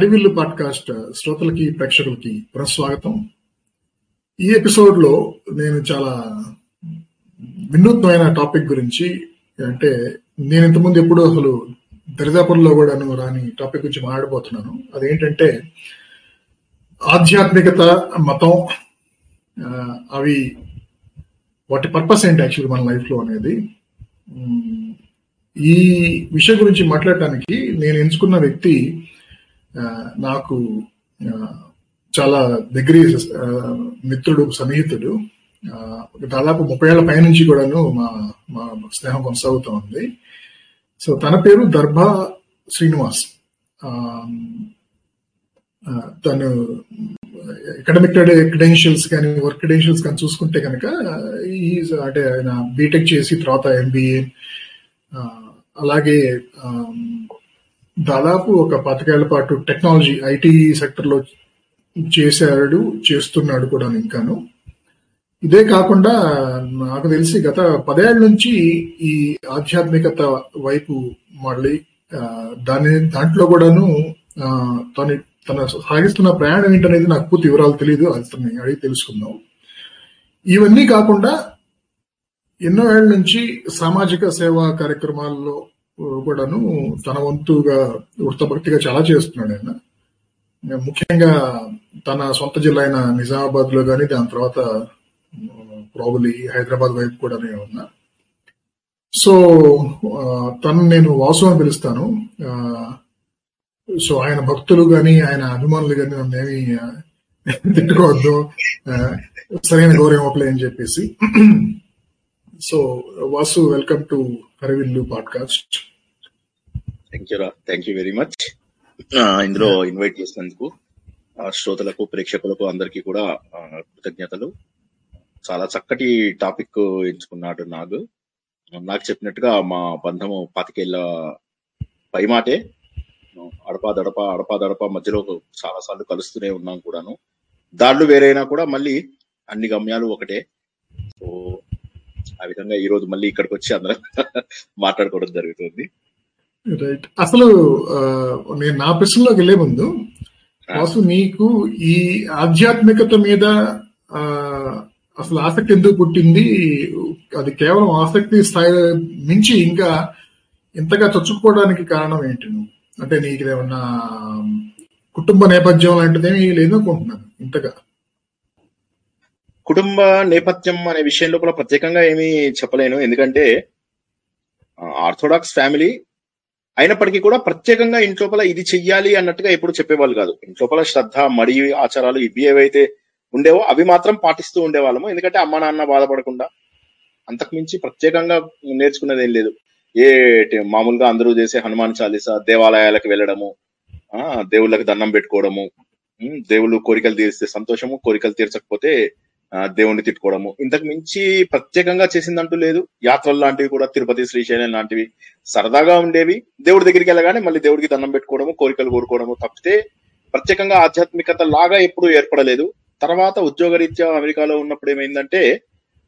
అడవిల్లు podcast శ్రోతలకి ప్రేక్షకులకి పునఃస్వాగతం. ఈ ఎపిసోడ్లో నేను చాలా వినూత్నమైన టాపిక్ గురించి అంటే నేను ఇంతకుముందు ఎప్పుడు అసలు దరిదాపుల్లో కూడాను రాని టాపిక్ గురించి మాట్లాడబోతున్నాను. అదేంటంటే ఆధ్యాత్మికత మతం అవి వాటి పర్పస్ ఏంటి యాక్చువల్లీ మన లైఫ్లో అనేది ఈ విషయం గురించి మాట్లాడటానికి నేను ఎంచుకున్న వ్యక్తి నాకు చాలా దగ్గర ఆ, మిత్రుడు సన్నిహితుడు. ఆ, దాదాపు ముప్పై ఏళ్ళ పైనుంచి కూడాను మా మా స్నేహం కొనసాగుతూ ఉంది. సో తన పేరు దర్భా శ్రీనివాస్. ఆ, తను అకాడమిక్ క్రెడెన్షియల్స్ కానీ వర్క్ క్రెడెన్షియల్స్ కానీ చూసుకుంటే కనుక ఈ అంటే ఆయన బీటెక్ చేసి తర్వాత ఎంబీఏ అలాగే దాదాపు ఒక పాతికేళ్ళ పాటు టెక్నాలజీ ఐటీ సెక్టర్లో చేశాడు చేస్తున్నాడు కూడా ఇంకాను. ఇదే కాకుండా నాకు తెలిసి గత పదేళ్ళ నుంచి ఈ ఆధ్యాత్మికత వైపు మళ్ళీ దాని దాంట్లో కూడాను తను తన సాగిస్తున్న ప్రయాణం ఏంటనేది నాకు పూర్తి వివరాలు తెలియదు అది అడిగి తెలుసుకుందాం. ఇవన్నీ కాకుండా ఎన్నో ఏళ్ళ నుంచి సామాజిక సేవా కార్యక్రమాల్లో కూడాను తన వంతుగా వృత్తభక్తిగా చాలా చేస్తున్నాడు ఆయన. ముఖ్యంగా తన సొంత జిల్లా అయిన నిజామాబాద్లో కానీ దాని తర్వాత ప్రాబులీ హైదరాబాద్ వైపు కూడా నేను ఉన్నా సో తను నేను వాసు అని పిలుస్తాను. సో ఆయన భక్తులు గాని ఆయన అభిమానులు కానీ నన్ను ఏమి తిట్టుకోవద్దు. సరైన గౌరవం ఇవ్వట్లే అని చెప్పేసి. So Vasu welcome to Harivillu podcast. Thank you రా థ్యాంక్ యూ వెరీ మచ్ ఇందులో ఇన్వైట్ చేసినందుకు శ్రోతలకు ప్రేక్షకులకు అందరికీ కూడా కృతజ్ఞతలు. చాలా చక్కటి టాపిక్ ఎంచుకున్నాడు నాగు. నాకు చెప్పినట్టుగా మా బంధము పాతికేళ్ళ పై మాటే అడపా దడప అడపా దడప మధ్యలో చాలా సార్లు కలుస్తూనే ఉన్నాం కూడాను. దాడులు వేరైనా కూడా మళ్ళీ అన్ని గమ్యాలు ఒకటే. సో ఆ విధంగా ఈ రోజు మళ్ళీ ఇక్కడికి వచ్చి అందరం మాట్లాడుకోవడం జరుగుతుంది. రైట్ అసలు నేను నా ప్రశ్నలోకి వెళ్ళే ముందు వాసు నీకు ఈ ఆధ్యాత్మికత మీద అసలు ఆసక్తి ఎందుకు పుట్టింది? అది కేవలం ఆసక్తి స్థాయి మించి ఇంకా ఇంతగా చచ్చుకోవడానికి కారణం ఏంటి నువ్వు? అంటే నీకు ఏమన్నా కుటుంబ నేపథ్యం లాంటిదేమీ లేదనుకుంటున్నాను ఇంతగా. కుటుంబ నేపథ్యం అనే విషయం లోపల ప్రత్యేకంగా ఏమీ చెప్పలేను. ఎందుకంటే ఆర్థోడాక్స్ ఫ్యామిలీ అయినప్పటికీ కూడా ప్రత్యేకంగా ఇంట్లోపల ఇది చెయ్యాలి అన్నట్టుగా ఎప్పుడు చెప్పేవాళ్ళు కాదు. ఇంట్లోపల శ్రద్ధ మడి ఆచారాలు ఇవి ఏవైతే ఉండేవో అవి మాత్రం పాటిస్తూ ఉండేవాళ్ళము. ఎందుకంటే అమ్మ నాన్న బాధపడకుండా అంతకుమించి ప్రత్యేకంగా నేర్చుకున్నది ఏం లేదు. ఏ మామూలుగా అందరూ చేసే హనుమాన్ చాలీసా దేవాలయాలకు వెళ్ళడము ఆ దేవుళ్ళకి దండం పెట్టుకోవడము దేవుళ్ళు కోరికలు తీరిస్తే సంతోషము కోరికలు తీర్చకపోతే దేవుణ్ణి తిట్టుకోవడము. ఇంతకు మించి ప్రత్యేకంగా చేసిందంటూ లేదు. యాత్రలు లాంటివి కూడా తిరుపతి శ్రీశైలం లాంటివి సరదాగా ఉండేవి. దేవుడి దగ్గరికి వెళ్ళగానే మళ్ళీ దేవుడికి దండం పెట్టుకోవడము కోరికలు కోరుకోవడము తప్పితే ప్రత్యేకంగా ఆధ్యాత్మికత లాగా ఎప్పుడూ ఏర్పడలేదు. తర్వాత ఉద్యోగరీత్యా అమెరికాలో ఉన్నప్పుడు ఏమైందంటే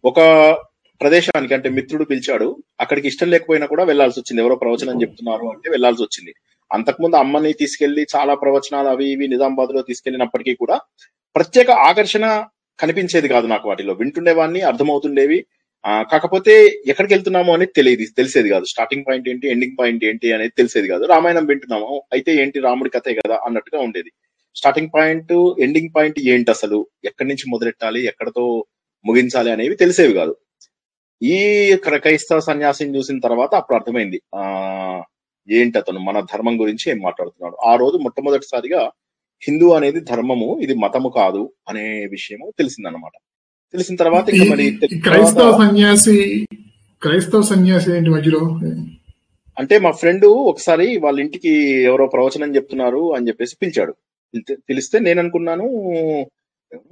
ఒక ప్రదేశానికి అంటే మిత్రుడు పిలిచాడు. అక్కడికి ఇష్టం లేకపోయినా కూడా వెళ్ళాల్సి వచ్చింది. ఎవరో ప్రవచనం చెప్తున్నారు అంటే వెళ్ళాల్సి వచ్చింది. అంతకుముందు అమ్మని తీసుకెళ్ళి చాలా ప్రవచనాలు అవి ఇవి నిజామాబాద్లో తీసుకెళ్ళినప్పటికీ కూడా ప్రత్యేక ఆకర్షణ కనిపించేది కాదు నాకు వాటిలో. వింటుండేవాడిని అర్థమవుతుండేవి. ఆ, కాకపోతే ఎక్కడికి వెళ్తున్నాము అనేది తెలియదు తెలిసేది కాదు. స్టార్టింగ్ పాయింట్ ఏంటి ఎండింగ్ పాయింట్ ఏంటి అనేది తెలిసేది కాదు. రామాయణం వింటున్నాము. అయితే ఏంటి రాముడి కథే కదా అన్నట్టుగా ఉండేది. స్టార్టింగ్ పాయింట్ ఎండింగ్ పాయింట్ ఏంటి అసలు? ఎక్కడి నుంచి మొదలెట్టాలి ఎక్కడతో ముగించాలి అనేవి తెలిసేవి కాదు. ఈ క్రైస్తవ సన్యాసిని చూసిన తర్వాత అప్పుడు అర్థమైంది. ఆ ఏంటి అతను? మన ధర్మం గురించి ఏం మాట్లాడుతున్నాడు? ఆ రోజు మొట్టమొదటిసారిగా హిందూ అనేది ధర్మము ఇది మతము కాదు అనే విషయము తెలిసిందన్నమాట. తెలిసిన తర్వాత ఇంకా మరి క్రైస్తవ సన్యాసి క్రైస్తవ సన్యాసి ఏంటి మధ్యలో? అంటే మా ఫ్రెండ్ ఒకసారి వాళ్ళ ఇంటికి ఎవరో ప్రవచనం చెప్తున్నారు అని చెప్పేసి పిలిచాడు. పిలిస్తే నేను అనుకున్నాను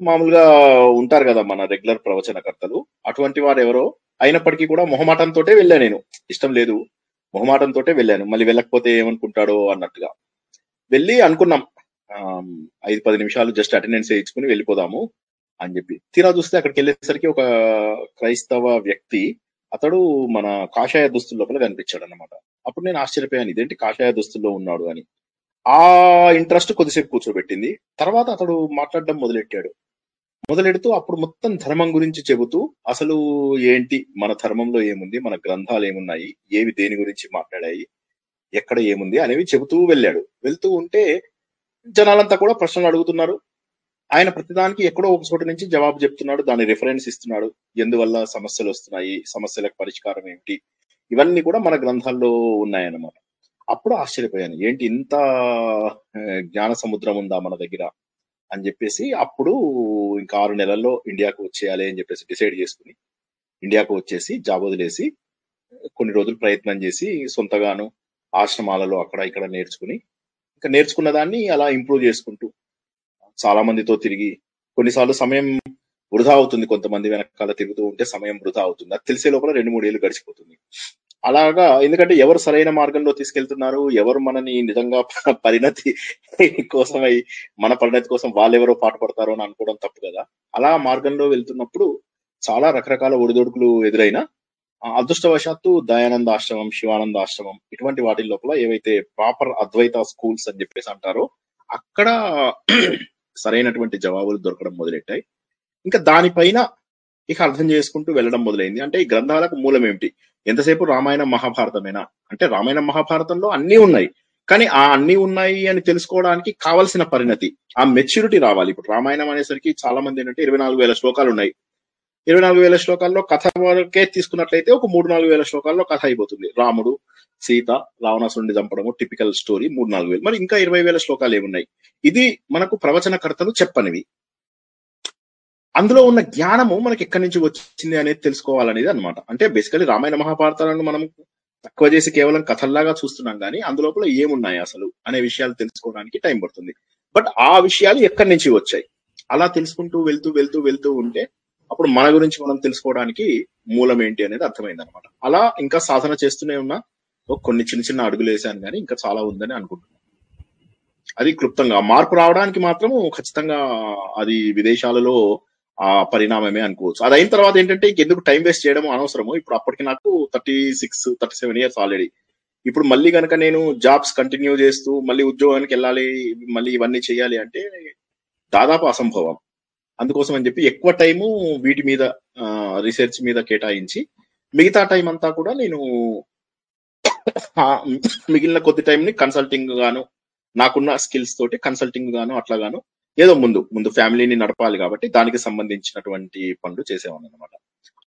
మామూలుగా ఉంటారు కదా మన రెగ్యులర్ ప్రవచనకర్తలు అటువంటి వారు ఎవరో అయినప్పటికీ కూడా మొహమాటంతో వెళ్ళాను నేను. ఇష్టం లేదు మొహమాటంతో వెళ్ళాను. మళ్ళీ వెళ్ళకపోతే ఏమనుకుంటాడో అన్నట్టుగా. వెళ్ళి అనుకున్నాం. ఐదు పది నిమిషాలు జస్ట్ అటెండెన్స్ వేయించుకుని వెళ్ళిపోదాము అని చెప్పి. తీరా చూస్తే అక్కడికి వెళ్ళేసరికి ఒక క్రైస్తవ వ్యక్తి అతడు మన కాషాయ దుస్తుల లోపల కనిపించాడు అనమాట అప్పుడు నేను ఆశ్చర్యపోయాను ఇదేంటి కాషాయ దుస్తుల్లో ఉన్నాడు? అని. ఆ ఇంట్రెస్ట్ కొద్దిసేపు కూర్చోబెట్టింది. తర్వాత అతడు మాట్లాడడం మొదలెట్టాడు. మొదలెడుతూ అప్పుడు మొత్తం ధర్మం గురించి చెబుతూ అసలు ఏంటి? మన ధర్మంలో ఏముంది? మన గ్రంథాలు ఏమున్నాయి? ఏవి దేని గురించి మాట్లాడాయి? ఎక్కడ ఏముంది? అనేవి చెబుతూ వెళ్ళాడు. వెళ్తూ ఉంటే జనాలంతా కూడా ప్రశ్నలు అడుగుతున్నారు. ఆయన ప్రతిదానికి ఎక్కడో ఒక చోట నుంచి జవాబు చెప్తున్నాడు. దాని రిఫరెన్స్ ఇస్తున్నాడు. ఎందువల్ల సమస్యలు వస్తున్నాయి? సమస్యలకు పరిష్కారం ఏమిటి? ఇవన్నీ కూడా మన గ్రంథాల్లో ఉన్నాయన్నమాట. అప్పుడు ఆశ్చర్యపోయాను. ఏంటి ఇంత జ్ఞాన సముద్రం ఉందా మన దగ్గర? అని చెప్పేసి అప్పుడు ఇంకా ఆరు నెలల్లో ఇండియాకు వచ్చేయాలి అని చెప్పేసి డిసైడ్ చేసుకుని ఇండియాకు వచ్చేసి జాబ్ వదిలేసి కొన్ని రోజులు ప్రయత్నం చేసి సొంతగాను ఆశ్రమాలలో అక్కడ ఇక్కడ నేర్చుకుని ఇంకా నేర్చుకున్న దాన్ని అలా ఇంప్రూవ్ చేసుకుంటూ చాలా మందితో తిరిగి కొన్నిసార్లు సమయం వృధా అవుతుంది. కొంతమంది వెనకాల తిరుగుతూ ఉంటే సమయం వృధా అవుతుంది. అది తెలిసే లోపల రెండు మూడు ఏళ్ళు గడిచిపోతుంది. అలాగా ఎందుకంటే ఎవరు సరైన మార్గంలో తీసుకెళ్తున్నారు? ఎవరు మనని నిజంగా పరిణతి కోసమై మన పరిణతి కోసం వాళ్ళెవరో పాటుపడతారో అని అనుకోవడం తప్పు కదా. అలా మార్గంలో వెళ్తున్నప్పుడు చాలా రకరకాల ఒడిదొడుకులు ఎదురైనా అదృష్టవశాత్తు దయానంద ఆశ్రమం శివానంద ఆశ్రమం ఇటువంటి వాటి లోపల ఏవైతే ప్రాపర్ అద్వైత స్కూల్స్ అని చెప్పేసి అంటారో అక్కడ సరైనటువంటి జవాబులు దొరకడం మొదలెట్టాయి. ఇంకా దానిపైన ఇక అర్థం చేసుకుంటూ వెళ్ళడం మొదలైంది. అంటే ఈ గ్రంథాలకు మూలం ఏమిటి? ఎంతసేపు రామాయణ మహాభారతమేనా? అంటే రామాయణ మహాభారతంలో అన్ని ఉన్నాయి. కానీ ఆ అన్ని ఉన్నాయి అని తెలుసుకోవడానికి కావలసిన పరిణతి ఆ మెచ్యూరిటీ రావాలి. ఇప్పుడు రామాయణం అనేసరికి చాలా మంది ఏంటంటే ఇరవై నాలుగు వేల శ్లోకాలు ఉన్నాయి. ఇరవై నాలుగు వేల శ్లోకాల్లో కథ వరకే తీసుకున్నట్లయితే ఒక మూడు నాలుగు వేల శ్లోకాల్లో కథ అయిపోతుంది. రాముడు సీత రావణాసురుడిని చంపడము టిపికల్ స్టోరీ మూడు నాలుగు వేలు. మరి ఇంకా ఇరవై వేల శ్లోకాలు ఏమున్నాయి? ఇది మనకు ప్రవచనకర్తలు చెప్పనివి. అందులో ఉన్న జ్ఞానము మనకి ఎక్కడి నుంచి వచ్చింది అనేది తెలుసుకోవాలనేది అన్నమాట. అంటే బేసికలీ రామాయణ మహాభారతాలను మనం తక్కువ చేసి కేవలం కథల్లాగా చూస్తున్నాం కానీ అందులోపల ఏమున్నాయి అసలు అనే విషయాలు తెలుసుకోవడానికి టైం పడుతుంది. బట్ ఆ విషయాలు ఎక్కడి నుంచి వచ్చాయి? అలా తెలుసుకుంటూ వెళ్తూ వెళ్తూ వెళ్తూ ఉంటే అప్పుడు మన గురించి మనం తెలుసుకోవడానికి మూలం ఏంటి అనేది అర్థమైంది అనమాట అలా ఇంకా సాధన చేస్తూనే ఉన్నా కొన్ని చిన్న చిన్న అడుగులు వేసాను కానీ ఇంకా చాలా ఉందని అనుకుంటున్నాను. అది క్లుప్తంగా మార్పు రావడానికి మాత్రం ఖచ్చితంగా అది విదేశాలలో ఆ పరిణామమే అనుకోవచ్చు. అది అయిన తర్వాత ఏంటంటే ఎందుకు టైం వేస్ట్ చేయడం అనవసరము. ఇప్పుడు అప్పటికి నాకు thirty six thirty seven years already. ఇప్పుడు మళ్ళీ కనుక నేను జాబ్స్ కంటిన్యూ చేస్తూ మళ్ళీ ఉద్యోగానికి వెళ్ళాలి మళ్ళీ ఇవన్నీ చేయాలి అంటే దాదాపు అసంభవం. అందుకోసం అని చెప్పి ఎక్కువ టైము వీటి మీద రీసెర్చ్ మీద కేటాయించి మిగతా టైం అంతా కూడా నేను మిగిలిన కొద్ది టైం ని కన్సల్టింగ్ గాను నాకున్న స్కిల్స్ తోటి కన్సల్టింగ్ గాను అట్లా గాను ఏదో ముందు ముందు ఫ్యామిలీని నడపాలి కాబట్టి దానికి సంబంధించినటువంటి పనులు చేసేవాడిని అనమాట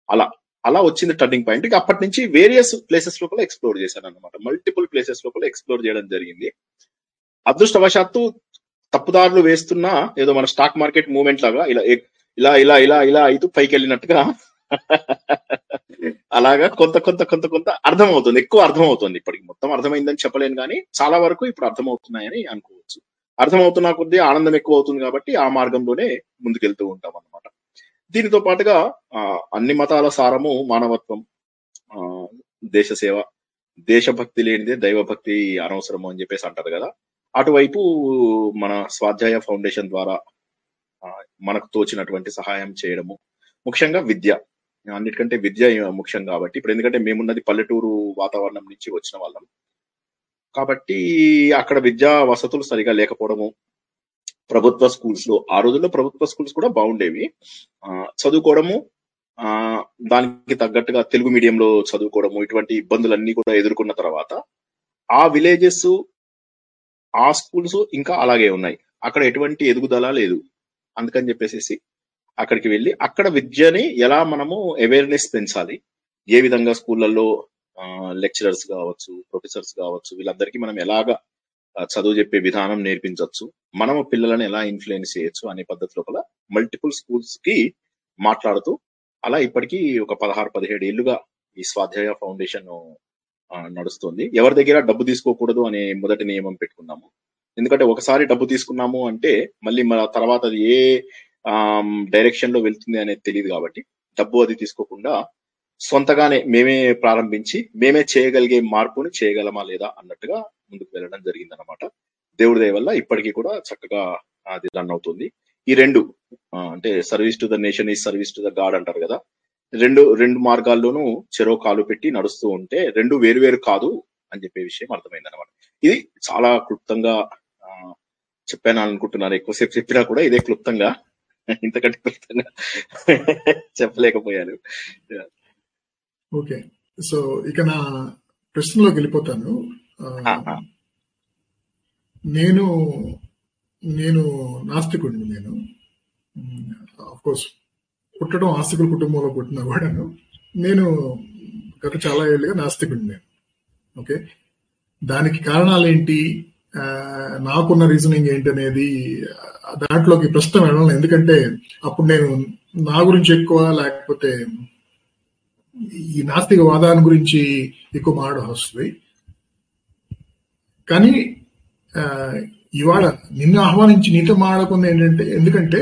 అలా అలా వచ్చింది టర్నింగ్ పాయింట్ అప్పటి నుంచి వేరియస్ ప్లేసెస్ లోపల ఎక్స్ప్లోర్ చేశాను అనమాట మల్టిపుల్ ప్లేసెస్ లోపల ఎక్స్ప్లోర్ చేయడం జరిగింది. అదృష్టవశాత్తు తప్పుదారులు వేస్తున్నా ఏదో మన స్టాక్ మార్కెట్ మూవ్మెంట్ లాగా ఇలా ఇలా ఇలా ఇలా ఇలా అయితే పైకి వెళ్ళినట్టుగా అలాగా కొంత కొంత కొంత కొంత అర్థం అవుతుంది ఎక్కువ అర్థం అవుతుంది ఇప్పటికి మొత్తం అర్థమైందని చెప్పలేను కానీ చాలా వరకు ఇప్పుడు అర్థమవుతున్నాయని అనుకోవచ్చు. అర్థమవుతున్న కొద్దీ ఆనందం ఎక్కువ అవుతుంది కాబట్టి ఆ మార్గంలోనే ముందుకెళ్తూ ఉంటాం అన్నమాట. దీనితో పాటుగా ఆ, అన్ని మతాల సారము మానవత్వం ఆ, దేశ సేవ దేశభక్తి లేనిదే దైవభక్తి అనవసరము అని చెప్పేసి అంటారు కదా. అటువైపు మన స్వాధ్యాయ ఫౌండేషన్ ద్వారా మనకు తోచినటువంటి సహాయం చేయడము ముఖ్యంగా విద్య. అన్నిటికంటే విద్య ముఖ్యం కాబట్టి ఇప్పుడు ఎందుకంటే మేమున్నది పల్లెటూరు వాతావరణం నుంచి వచ్చిన వాళ్ళం. కాబట్టి అక్కడ విద్యా వసతులు సరిగా లేకపోవడము ప్రభుత్వ స్కూల్స్లో ఆ రోజుల్లో ప్రభుత్వ స్కూల్స్ కూడా బాగుండేవి. ఆ, చదువుకోవడము ఆ దానికి తగ్గట్టుగా తెలుగు మీడియంలో చదువుకోవడము ఇటువంటి ఇబ్బందులన్నీ కూడా ఎదుర్కొన్న తర్వాత ఆ విలేజెస్ ఆ స్కూల్స్ ఇంకా అలాగే ఉన్నాయి. అక్కడ ఎటువంటి ఎదుగుదల లేదు. అందుకని చెప్పేసి అక్కడికి వెళ్ళి అక్కడ విద్యని ఎలా మనము అవేర్నెస్ పెంచాలి? ఏ విధంగా స్కూళ్ళల్లో లెక్చరర్స్ కావచ్చు ప్రొఫెసర్స్ కావచ్చు వీళ్ళందరికీ మనం ఎలాగా చదువు చెప్పే విధానం నేర్పించవచ్చు మనము పిల్లలను ఎలా ఇన్ఫ్లుయెన్స్ చేయొచ్చు అనే పద్ధతి లోపల మల్టిపుల్ స్కూల్స్కి మాట్లాడుతూ అలా ఇప్పటికీ ఒక పదహారు పదిహేడు ఏళ్ళుగా ఈ స్వాధ్యాయ ఫౌండేషన్ నడుస్తుంది. ఎవరి దగ్గర డబ్బు తీసుకోకూడదు అనే మొదటి నియమం పెట్టుకున్నాము. ఎందుకంటే ఒకసారి డబ్బు తీసుకున్నాము అంటే మళ్ళీ మన తర్వాత అది ఏ డైరెక్షన్లో వెళ్తుంది అనేది తెలియదు కాబట్టి డబ్బు అది తీసుకోకుండా సొంతగానే మేమే ప్రారంభించి మేమే చేయగలిగే మార్పుని చేయగలమా లేదా అన్నట్టుగా ముందుకు వెళ్ళడం జరిగింది అనమాట దేవుడి దయ వల్ల ఇప్పటికీ కూడా చక్కగా అది రన్ అవుతుంది. ఈ రెండు అంటే సర్వీస్ టు ద నేషన్ ఈ సర్వీస్ టు ద గాడ్ అంటారు కదా. రెండు రెండు మార్గాల్లోనూ చెరో కాలు పెట్టి నడుస్తూ ఉంటే రెండు వేరు వేరు కాదు అని చెప్పే విషయం అర్థమైంది అనమాట ఇది చాలా క్లుప్తంగా చెప్పాను అనుకుంటున్నాను ఎక్కువసేపు చెప్పినా కూడా ఇదే క్లుప్తంగా ఇంతకంటే క్లుప్తంగా చెప్పలేకపోయాను. ఓకే. సో ఇక నా ప్రశ్నలోకి వెళ్ళిపోతాను. నేను నేను నాస్తికుడిని నేను. కోర్స్ పుట్టడం ఆస్తికుల కుటుంబంలో పుట్టిన కూడాను నేను గత చాలా ఏళ్ళుగా నాస్తికుడిని నేను. ఓకే? దానికి కారణాలు ఏంటి ఆ, నాకున్న రీజనింగ్ ఏంటి అనేది దాంట్లోకి ప్రస్తుతం వెళ్ళను. ఎందుకంటే అప్పుడు నేను నా గురించి ఎక్కువ లేకపోతే ఈ నాస్తిక వాదాన్ని గురించి ఎక్కువ మాట్లాడాల్సి వస్తుంది. కానీ ఆ, ఇవాళ నిన్ను ఆహ్వానించి నీతో మాట్లాడుకుంది ఏంటంటే ఎందుకంటే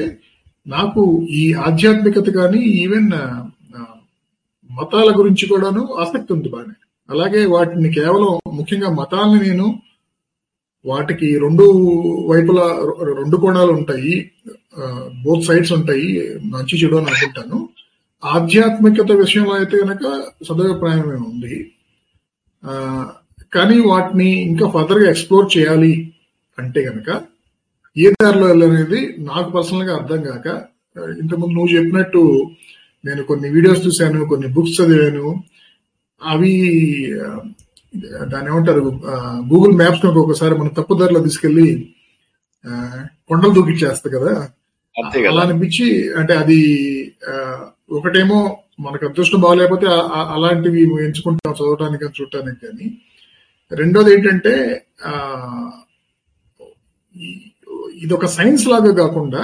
నాకు ఈ ఆధ్యాత్మికత కానీ ఈవెన్ మతాల గురించి కూడాను ఆసక్తి ఉంది బాగానే. అలాగే వాటిని కేవలం ముఖ్యంగా మతాలని నేను వాటికి రెండు వైపులా రెండు కోణాలు ఉంటాయి. బోత్ సైడ్స్ ఉంటాయి. మంచి చెడు అని అనుకుంటాను. ఆధ్యాత్మికత విషయంలో అయితే కనుక సదభిప్రాయమే ఉంది. కానీ వాటిని ఇంకా ఫర్దర్గా ఎక్స్ప్లోర్ చేయాలి అంటే కనుక ఏ దారిలో వెళ్ళనేది నాకు పర్సనల్గా అర్థం కాక ఇంతకుముందు నువ్వు చెప్పినట్టు నేను కొన్ని వీడియోస్ చూశాను కొన్ని బుక్స్ చదివాను. అవి ఆ, దాన్ని ఏమంటారు గూగుల్ మ్యాప్స్ ఒకసారి మన తప్పుదారిలో తీసుకెళ్ళి ఆ, కొండలు దూకిచ్చేస్తా కదా. అలా అనిపించి అంటే అది ఒకటేమో మనకు అదృష్టం బాగాలేకపోతే అలాంటివి ఎంచుకుంటాం చదవడానికి కానీ చూడటానికి కానీ. రెండోది ఏంటంటే ఇది ఒక సైన్స్ లాగా కాకుండా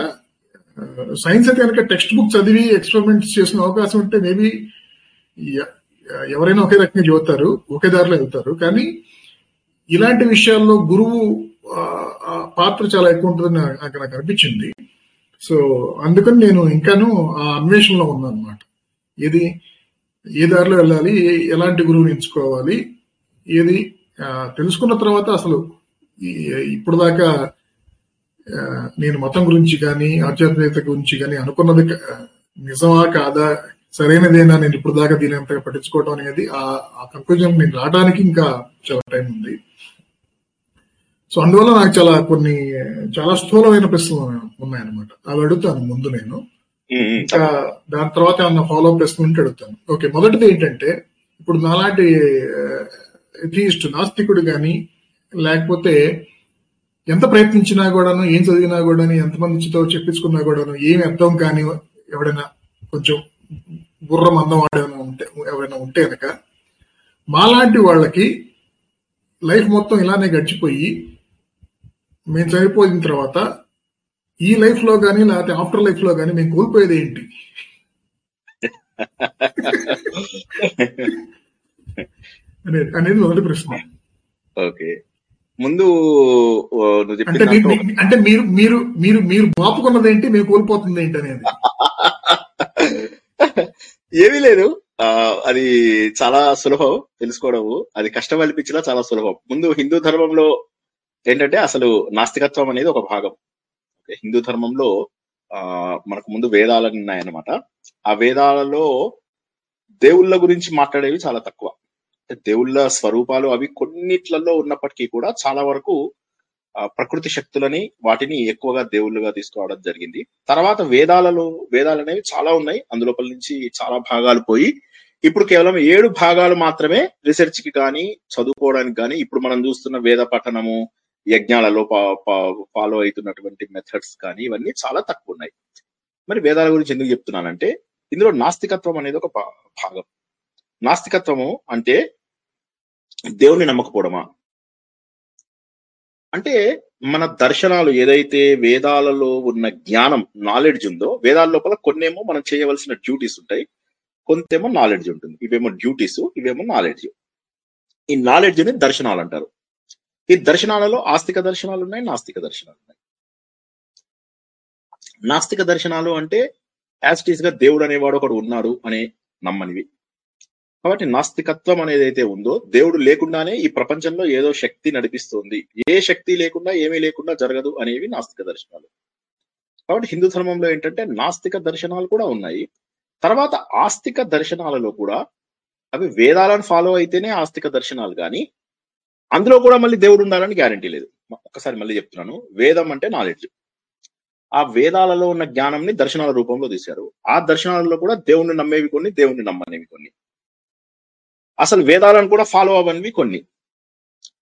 సైన్స్ అయితే కనుక టెక్స్ట్ బుక్ చదివి ఎక్స్పెరిమెంట్స్ చేసిన అవకాశం ఉంటే మేబీ ఎవరైనా ఒకే రకంగా చదువుతారు ఒకే దారిలో వెళ్తారు. కానీ ఇలాంటి విషయాల్లో గురువు ఆ, పాత్ర చాలా ఎక్కువ ఉంటుందని నాకు నాకు అనిపించింది. సో అందుకని నేను ఇంకాను ఆ అన్వేషణలో ఉన్నాను అనమాట ఏది ఏ దారిలో వెళ్ళాలి ఎలాంటి గురువుని ఎంచుకోవాలి ఏది తెలుసుకున్న తర్వాత అసలు ఈ- ఇప్పుడు దాకా నేను మతం గురించి కానీ ఆధ్యాత్మికత గురించి కానీ అనుకున్నది నిజమా కాదా సరైనదేనా నేను ఇప్పుడు దాకా దీని అంతగా పట్టించుకోవడం అనేది ఆ ఆ కంక్లూజన్ నేను రావడానికి ఇంకా చాలా టైం ఉంది. సో అందువల్ల నాకు చాలా కొన్ని చాలా స్థూలమైన ప్రశ్నలు ఉన్నాయన్నమాట. అవి అడుగుతాను ముందు నేను. ఇంకా దాని తర్వాత ఏమన్నా ఫాలో అప్ ప్రశ్న ఉంటే అడుగుతాను. ఓకే మొదటిది ఏంటంటే ఇప్పుడు నాలాంటి ఎథీస్ట్ నాస్తికుడు కానీ లేకపోతే ఎంత ప్రయత్నించినా కూడాను ఏం చదివినా కూడాను ఎంతమందితో చెప్పించుకున్నా కూడాను ఏమి అర్థం కాని ఎవడైనా కొంచెం బుర్ర మందం వాడేమైనా ఉంటే ఎవరైనా ఉంటే కనుక మాలాంటి వాళ్ళకి లైఫ్ మొత్తం ఇలానే గడిచిపోయి మేము చనిపోయిన తర్వాత ఈ లైఫ్లో కానీ లేకపోతే ఆఫ్టర్ లైఫ్లో కానీ మేము కోల్పోయేది ఏంటి? అనేది అనేది మొదటి ప్రశ్న. ఓకే. ముందు నువ్వు చెప్పిన అంటే మీరు మీరు మీరు మీరు మీరు బాపుకున్నది ఏంటి? మేము కోల్పోతుంది ఏంటి అనేది. ఏమీ లేదు. అది చాలా సులభం తెలుసుకోవడము. అది కష్టం అనిపించినా చాలా సులభం. ముందు హిందూ ధర్మంలో ఏంటంటే అసలు నాస్తికత్వం అనేది ఒక భాగం. హిందూ ధర్మంలో ఆ మనకు ముందు వేదాలు ఉన్నాయన్నమాట. ఆ వేదాలలో దేవుళ్ళ గురించి మాట్లాడేవి చాలా తక్కువ. దేవుళ్ళ స్వరూపాలు అవి కొన్నిట్లలో ఉన్నప్పటికీ కూడా చాలా వరకు ఆ, ప్రకృతి శక్తులని వాటిని ఎక్కువగా దేవుళ్ళుగా తీసుకోవడం జరిగింది. తర్వాత వేదాలలో వేదాలు అనేవి చాలా ఉన్నాయి. అందులోపల నుంచి చాలా భాగాలు పోయి ఇప్పుడు కేవలం ఏడు భాగాలు మాత్రమే రీసెర్చ్కి కానీ చదువుకోవడానికి కానీ ఇప్పుడు మనం చూస్తున్న వేద పఠనము యజ్ఞాలలో ఫాలో అవుతున్నటువంటి మెథడ్స్ కానీ ఇవన్నీ చాలా తక్కువ ఉన్నాయి. మరి వేదాల గురించి ఎందుకు చెప్తున్నానంటే ఇందులో నాస్తికత్వం అనేది ఒక భా- భాగం. నాస్తికత్వము అంటే దేవుణ్ణి నమ్మకపోవడమా? అంటే మన దర్శనాలు ఏదైతే వేదాలలో ఉన్న జ్ఞానం నాలెడ్జ్ ఉందో వేదాల లోపల కొన్నేమో మనం చేయవలసిన డ్యూటీస్ ఉంటాయి కొంతేమో నాలెడ్జ్ ఉంటుంది. ఇవేమో డ్యూటీస్ ఇవేమో నాలెడ్జ్ ఈ నాలెడ్జ్ని దర్శనాలు అంటారు. ఈ దర్శనాలలో ఆస్తిక దర్శనాలు ఉన్నాయి నాస్తిక దర్శనాలు ఉన్నాయి. నాస్తిక దర్శనాలు అంటే యాస్టీస్గా దేవుడు అనేవాడు ఒకడు ఉన్నాడు అనే నమ్మనివి. కాబట్టి నాస్తికత్వం అనేది అయితే ఉందో దేవుడు లేకుండానే ఈ ప్రపంచంలో ఏదో శక్తి నడిపిస్తుంది. ఏ శక్తి లేకుండా ఏమీ లేకుండా జరగదు అనేవి నాస్తిక దర్శనాలు. కాబట్టి హిందూ ధర్మంలో ఏంటంటే నాస్తిక దర్శనాలు కూడా ఉన్నాయి. తర్వాత ఆస్తిక దర్శనాలలో కూడా అవి వేదాలను ఫాలో అయితేనే ఆస్తిక దర్శనాలు కానీ అందులో కూడా మళ్ళీ దేవుడు ఉండాలని గ్యారంటీ లేదు. ఒక్కసారి మళ్ళీ చెప్తున్నాను. వేదం అంటే నాలెడ్జ్. ఆ వేదాలలో ఉన్న జ్ఞానంని దర్శనాల రూపంలో తీశారు. ఆ దర్శనాలలో కూడా దేవుణ్ణి నమ్మేవి కొన్ని దేవుణ్ణి నమ్మనేవి కొన్ని. అసలు వేదాలను కూడా ఫాలో అవ్వనివి కొన్ని.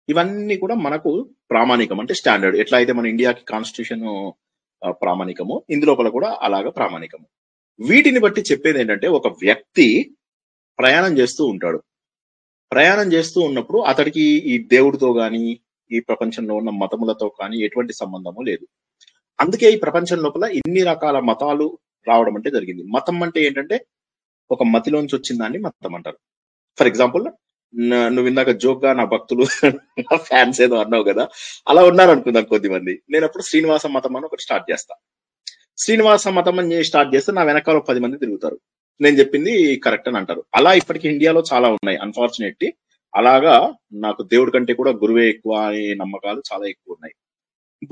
ఇవన్నీ కూడా మనకు ప్రామాణికం అంటే స్టాండర్డ్ ఎట్లా అయితే మన ఇండియాకి కాన్స్టిట్యూషన్ ప్రామాణికము ఇందులోపల కూడా అలాగా ప్రామాణికము. వీటిని బట్టి చెప్పేది ఏంటంటే ఒక వ్యక్తి ప్రయాణం చేస్తూ ఉంటాడు. ప్రయాణం చేస్తూ ఉన్నప్పుడు అతడికి ఈ దేవుడితో గాని ఈ ప్రపంచంలో ఉన్న మతములతో కానీ ఎటువంటి సంబంధము లేదు. అందుకే ఈ ప్రపంచం లోపల ఇన్ని రకాల మతాలు రావడం అంటే జరిగింది. మతం అంటే ఏంటంటే ఒక మతిలోంచి వచ్చిన దాన్ని మతం అంటారు. ఫర్ ఎగ్జాంపుల్ నువ్వు ఇందాక జోక్గా నా భక్తులు నా ఫ్యాన్స్ ఏదో అన్నావు కదా అలా ఉన్నారు అనుకుందాం కొద్దిమంది. నేను అప్పుడు శ్రీనివాస మతం అని ఒకటి స్టార్ట్ చేస్తా. శ్రీనివాస మతం అని స్టార్ట్ చేస్తే నా వెనకాల పది మంది తిరుగుతారు. నేను చెప్పింది కరెక్ట్ అని అంటారు. అలా ఇప్పటికి ఇండియాలో చాలా ఉన్నాయి అన్ఫార్చునేట్లీ అలాగా నాకు దేవుడి కంటే కూడా గురువే ఎక్కువ అనే నమ్మకాలు చాలా ఎక్కువ ఉన్నాయి.